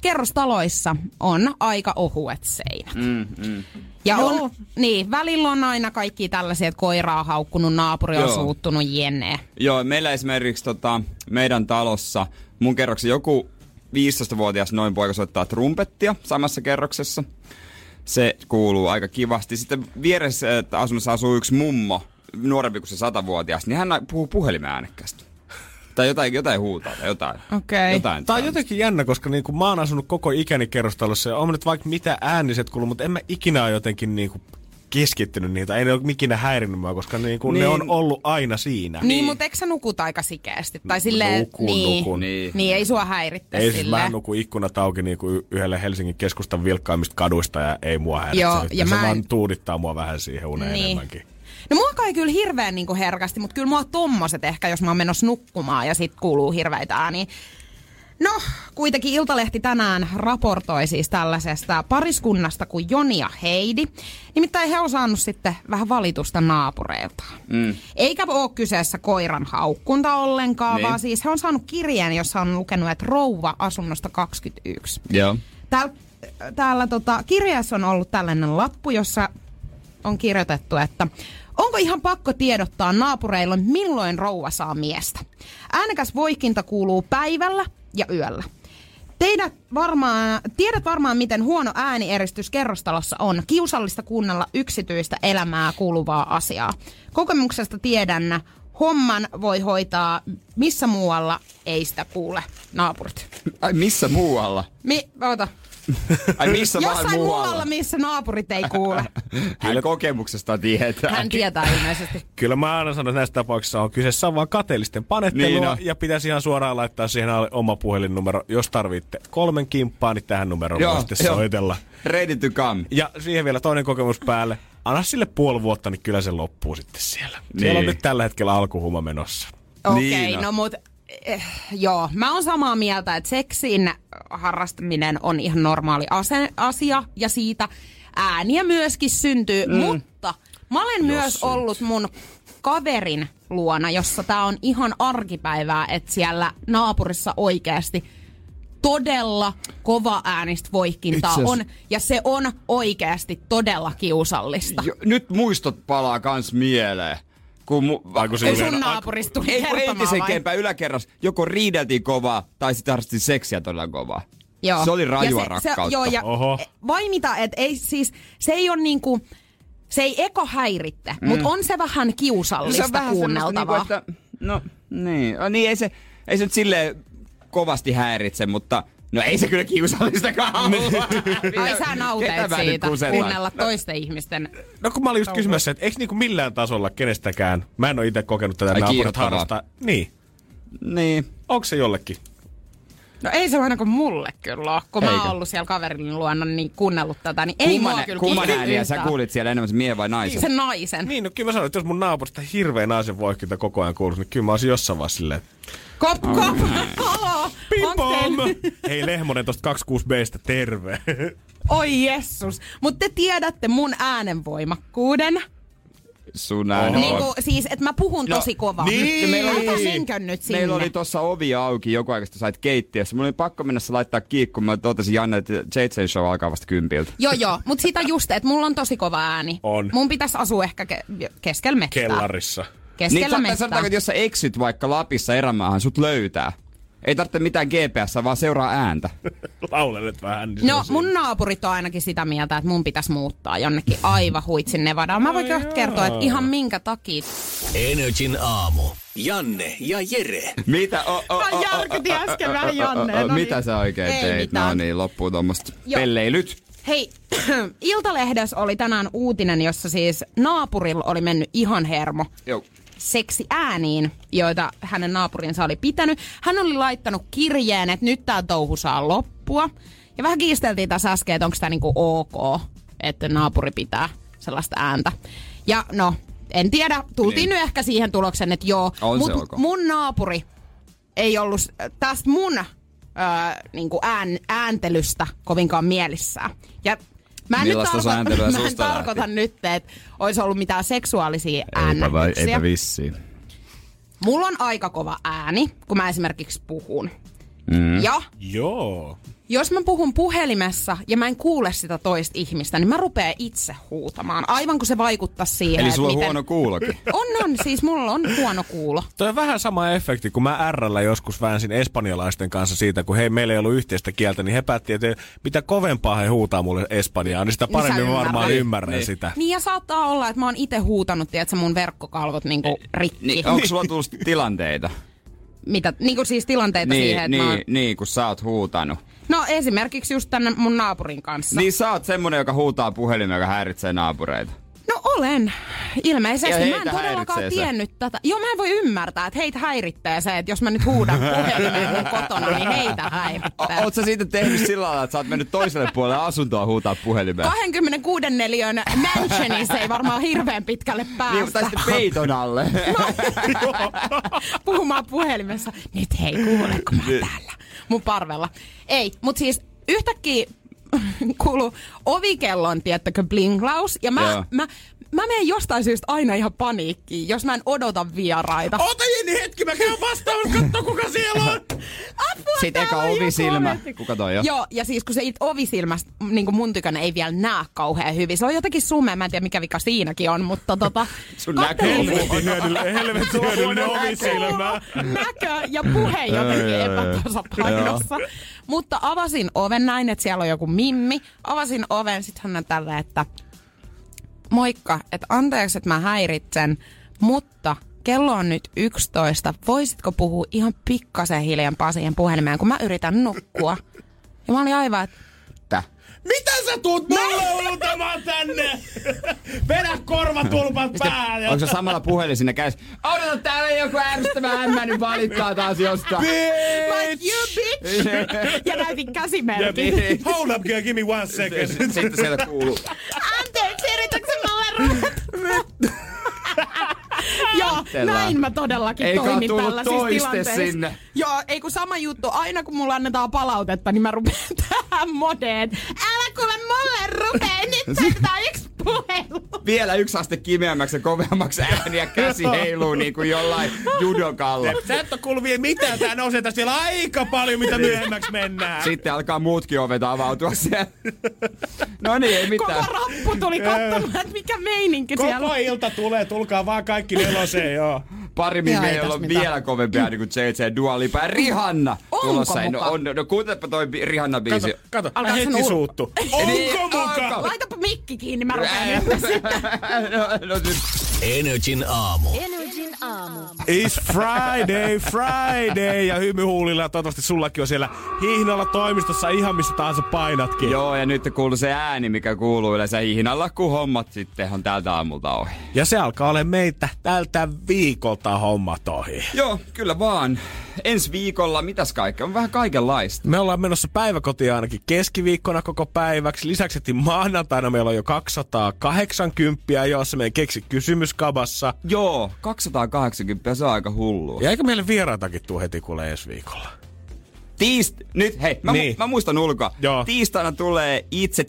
kerrostaloissa on aika ohuet seinät. Mm, mm. Ja on, niin, välillä on aina kaikki tällaisia, että koira on haukkunut, naapuri on Joo. suuttunut, jenne. Joo, meillä esimerkiksi tota, meidän talossa mun kerroksen joku 15-vuotias noin poika soittaa trumpettia samassa kerroksessa. Se kuuluu aika kivasti. Sitten vieressä asunnossa asuu yksi mummo, nuorempi kuin se satavuotias, niin hän puhuu puhelimen äänekkäästi. Tai jotain, jotain huutaa tai jotain. Okei. jotain Tämä on jotenkin jännä, koska niin kuin mä oon asunut koko ikäni kerrostalossa ja on nyt vaikka mitä ääniset kuuluu, mutta en mä ikinä ole jotenkin niin kuin keskittynyt niitä. Ei ne ole ikinä häirinnyt mua, koska niin kuin niin. ne on ollut aina siinä. Niin, niin mutta eikö sä nukut aika sikeästi? Tai silleen, Nukun, niin, nukun. niin. niin, ei sua häiritte Ei siis mä nuku ikkunat auki niin kuin yhdelle Helsingin keskustan vilkkaimmista kaduista ja ei mua häiritse. Joo, ja se mä en- vaan tuudittaa mua vähän siihen uneen Niin. enemmänkin. No mua kai kyllä hirveän niinku herkästi, mutta kyllä mua tommoset ehkä, jos mä oon menossa nukkumaan ja sit kuuluu hirveitä ääniä. No, kuitenkin Iltalehti tänään raportoi siis tällaisesta pariskunnasta kuin Joni ja Heidi. Nimittäin he on saanut sitten vähän valitusta naapureilta. Mm. Eikä ole kyseessä koiran haukkunta ollenkaan, Niin. vaan siis he on saanut kirjeen, jossa on lukenut, että rouva asunnosta 21. Joo. Täällä, täällä tota, kirjassa on ollut tällainen lappu, jossa on kirjoitettu, että onko ihan pakko tiedottaa naapureille, milloin rouva saa miestä. Äänekäs voikinta kuuluu päivällä ja yöllä. Teidät varmaan, tiedät varmaan, miten huono äänieristys kerrostalossa on. Kiusallista kuunnella yksityistä elämää kuuluvaa asiaa. Kokemuksesta tiedän, homman voi hoitaa missä muualla ei sitä kuule naapurit. Ai missä muualla? Mi- oota. Ai missä Jossain muualla? muualla, missä naapurit ei kuule. Hän kokemuksesta tietää. Hän tietää ilmeisesti. Kyllä mä aina sanon, että näissä tapauksissa on kyseessä on vaan kateellisten panettelua Niin on. ja pitäisi ihan suoraan laittaa siihen alle oma puhelinnumero. Jos tarvitte kolmen kimppaa, niin tähän numeroon Joo, voi sitten soitella. Ready to come. Ja siihen vielä toinen kokemus päälle. Anna sille puoli vuotta, niin kyllä se loppuu sitten siellä. Niin. Siellä on Niin. nyt tällä hetkellä alkuhuma menossa. Okei, Niin okay, no mut joo, mä oon samaa mieltä, että seksin harrastaminen on ihan normaali ase- asia ja siitä ääniä myöskin syntyy, mm. mutta mä olen myös syntyy. ollut mun kaverin luona, jossa tää on ihan arkipäivää, että siellä naapurissa oikeasti todella kova äänistä voikintaa Itse on, ja se on oikeasti todella kiusallista. Jo, nyt muistot palaa kans mieleen. Kun mu- Vai kun Ei silloin- sun naapurista tuli ei kun yläkerras joko riideltiin kovaa tai sitten harrastettiin seksiä todella kovaa. Joo. Se oli rajua Ja rakkautta. joo, ja Oho. vai mitä, et ei siis, se ei ole niinku, se ei eko häiritte, mm. mutta on se vähän kiusallista se on vähän semmoista kuunneltavaa. Niinku, että, no niin, niin ei se, ei se nyt silleen kovasti häiritse, mutta no ei se kyllä kiusallistakaan ole. Ai sä nauteet siitä, kuunnella toisten ihmisten. No kun mä olin just kysymässä, että eikö niinku millään tasolla kenestäkään, mä en ole itse kokenut tätä Ai naapurit harrastaa. Niin. Niin. Onko se jollekin? No ei se ainakaan mulle kyllä ole, kun mä Eikö? oon ollut siellä kaverin luona niin kuunnellut tätä, niin ei mua kyllä kumman ääniä sä kuulit siellä enemmän, se miehen vai naisen? Sen naisen. Niin, no kyllä mä sanoin, että jos mun naapurista hirveä naisen voikkinta koko ajan kuuluisi, niin kyllä mä olisin jossain vaiheessa silleen, Kop, kop, haloo, Pim Hei Lehmonen tosta 26Bstä, terve. Oi jessus. Mutta te tiedätte mun äänenvoimakkuuden. Sun ääni Niin kuin, siis, että mä puhun tosi kovaa. niin. meillä oli, Älä nyt sinne. meillä oli tuossa ovi auki joku aika, sitten sait keittiössä. Mulla oli pakko mennä se laittaa kiinni, kun mä totesin Janne, että JJ Show alkaa vasta kympiltä. Joo, joo, mutta sitä just, että mulla on tosi kova ääni. On. Mun pitäisi asua ehkä ke- keskellä mettää. Kellarissa. Keskellä niin, mettää. sanotaanko, että jos sä eksyt vaikka Lapissa erämaahan, sut löytää. Ei tarvitse mitään GPS, vaan seuraa ääntä. Laulelet vähän. Niin No, mun naapurit on ainakin sitä mieltä, että mun pitäisi muuttaa jonnekin aivan huitsin Nevadaan. Mä voin kohta kertoa, että ihan minkä takia. Energin aamu. Janne ja Jere. Mitä? O, o, Mä järkytin äsken vähän Jannea, no Mitä niin. sä oikein Ei teit? No mitään. niin, loppuu tuommoista pelleilyt. Hei, Iltalehdessä oli tänään uutinen, jossa siis naapurilla oli mennyt ihan hermo Joo. Seksi ääniin, joita hänen naapurinsa oli pitänyt. Hän oli laittanut kirjeen, että nyt tämä touhu saa loppua. Ja vähän kiisteltiin tässä äsken, että onko tämä niinku ok, että naapuri pitää sellaista ääntä. Ja no, en tiedä, tultiin Niin. nyt ehkä siihen tulokseen, että joo. On se mut ok. mun naapuri ei ollut tästä mun öö, niinku ään, ääntelystä kovinkaan mielissään. Ja Mä en, nyt Millaista tarko- sääntelyä mä en lähti? tarkoita nyt, että olisi ollut mitään seksuaalisia Eipä, vai, eipä vissiin. Mulla on aika kova ääni, kun mä esimerkiksi puhun. Mm. Ja Joo. jos mä puhun puhelimessa ja mä en kuule sitä toista ihmistä, niin mä rupean itse huutamaan. Aivan kun se vaikuttaa siihen, Eli että sulla on miten... huono kuulokin. On, on. Siis mulla on huono kuulo. Toi on vähän sama efekti, kun mä RL joskus väänsin espanjalaisten kanssa siitä, kun hei, meillä ei ollut yhteistä kieltä, niin he päätti, että mitä kovempaa he huutaa mulle espanjaa, niin sitä Niin paremmin mä varmaan ymmärrän Niin. sitä. Niin ja saattaa olla, että mä oon itse huutanut, tiedätkö, mun verkkokalvot niinku rikki. Niin, onko sulla tullut tilanteita? Mitä, niinku siis tilanteita Niin, siihen, että niin, mä oon... niin, kun sä oot huutanut. No esimerkiksi just tänne mun naapurin kanssa. Niin sä oot semmonen, joka huutaa puhelimeen, joka häiritsee naapureita. No olen. Ilmeisesti. Mä en todellakaan häiritsee se. tiennyt tätä. Joo, mä en voi ymmärtää, että heitä häiritsee se, että jos mä nyt huudan puhelimeen mun kotona, niin heitä häiritsee. O- Oot sä siitä tehnyt sillä lailla, että sä oot mennyt toiselle puolelle asuntoa huutaa puhelimeen? 26 neliön mansionissa ei varmaan hirveän pitkälle Niin, päästä. tai sitten peiton alle. puhumaan puhelimessa. Nyt hei, kuule, kun mä oon täällä mun parvella. Ei, mutta siis yhtäkkiä kuuluu ovikellon, tiettäkö, blinklaus. Ja mä, Joo. mä, mä menen jostain syystä aina ihan paniikkiin, jos mä en odota vieraita. Ota Jenni hetki, mä käyn vastaamassa, katso kuka siellä on. Sitten eka ovisilmä. Kuka toi on? Joo, ja siis kun se it ovisilmästä niin mun tykönä ei vielä näe kauhean hyvin. Se on jotenkin sumea, mä en tiedä mikä vika siinäkin on, mutta tota... Sun Helvetin hyödyllinen, helvetin hyödyllinen ovisilmä. näkö ja puhe jotenkin Ai, ai, ai. epätasapainossa. Mutta avasin oven näin, että siellä on joku mimmi. Avasin oven, sitten hän on tällä, että moikka, että anteeksi, että mä häiritsen, mutta kello on nyt 11. Voisitko puhua ihan pikkasen hiljempaa siihen puhelimeen, kun mä yritän nukkua? Ja mä olin aivan, että. Mitä sä tuut mulle huutamaan tänne? Vedä korvatulpat päälle. Onko se samalla puhelin sinne kädessä? Odota, täällä joku ärsyttävä ämmä nyt valittaa taas jostain. like you bitch! ja näytin käsimerkin. Niin. Hold up, girl, give me one second. Sitten sieltä kuuluu. Anteeksi, yritätkö mulle ruveta? Joo, näin mä todellakin Eikä toimin tällaisissa tilanteissa. sinne. Joo, ei kun sama juttu. Aina kun mulla annetaan palautetta, niin mä rupean tähän modeen. Älä kuule mulle rupee, nyt soitetaan yksi puhelu. Vielä yksi aste kimeämmäksi ja kovemmaksi ääni ja käsi heiluu niin kuin jollain judokalla. Sä et oo kuullut vielä mitään, tää nousee tästä vielä aika paljon, mitä myöhemmäksi mennään. Sitten alkaa muutkin ovet avautua siellä. No niin, ei mitään. Koko rappu tuli katsomaan, että mikä meininki siellä Koko ilta tulee, tulkaa vaan kaikki neloseen, joo. Pari mimmiä, ei mitään. vielä kovempi ääni kuin JJ Dua Lipa ja Rihanna. Onko tulossa. No, muka? on, no, kuuntelepa toi Rihanna biisi. Kato, kato, Alkaa hetki sen ur- suuttu. Niin, Onko muka? Laitapa mikki kiinni, mä rupean nyt sitä. no, no, nyt. Energin aamu. Energin aamu. It's Friday, Friday ja hymyhuulilla. Toivottavasti sullakin on siellä hihnalla toimistossa ihan missä tahansa painatkin. Joo, ja nyt kuuluu se ääni, mikä kuuluu yleensä hihnalla, kun hommat sitten on tältä aamulta ohi. Ja se alkaa olla meitä tältä viikolta hommat ohi. Joo, kyllä vaan. Ensi viikolla, mitäs kaikkea? On vähän kaikenlaista. Me ollaan menossa päiväkotiin ainakin keskiviikkona koko päiväksi. Lisäksi heti maanantaina meillä on jo 280, jossa meidän keksi kysymyskabassa. Joo, 280, se on aika hullu. Ja eikö meille vieraitakin tuu heti kuule ensi viikolla? Tiist... Nyt, hei, mä, Niin. mu- mä muistan ulkoa. Joo. Tiistaina tulee itse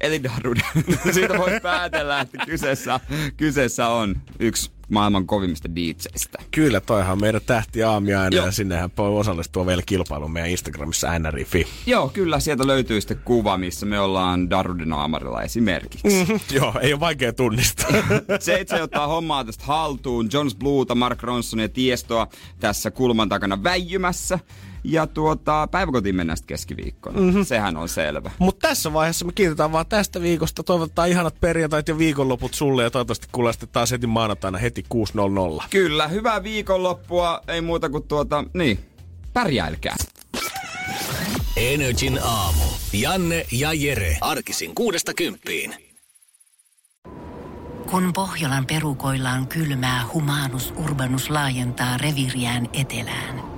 elintahdun. Siitä voi päätellä, että kyseessä, kyseessä on yksi maailman kovimmista DJistä. Kyllä, toihan on meidän tähti aamiaina Joo. ja sinnehän voi osallistua vielä kilpailuun meidän Instagramissa nrifi. Joo, kyllä sieltä löytyy sitten kuva, missä me ollaan Darudinaamarilla esimerkiksi. Mm-hmm. Joo, ei ole vaikea tunnistaa. se itse ottaa hommaa tästä haltuun. Jones Bluuta, Mark Ronson ja Tiestoa tässä kulman takana väijymässä. Ja tuota, päiväkotiin mennään sitten keskiviikkona. Mm-hmm. Sehän on selvä. Mutta tässä vaiheessa me kiitetään vaan tästä viikosta. Toivotetaan ihanat perjantait ja viikonloput sulle ja toivottavasti kuulee sitten taas heti maanantaina heti 6.00. Kyllä, hyvää viikonloppua. Ei muuta kuin tuota, niin, pärjäilkää. Energin aamu. Janne ja Jere. Arkisin kuudesta kymppiin. Kun Pohjolan perukoillaan kylmää, humanus urbanus laajentaa reviriään etelään.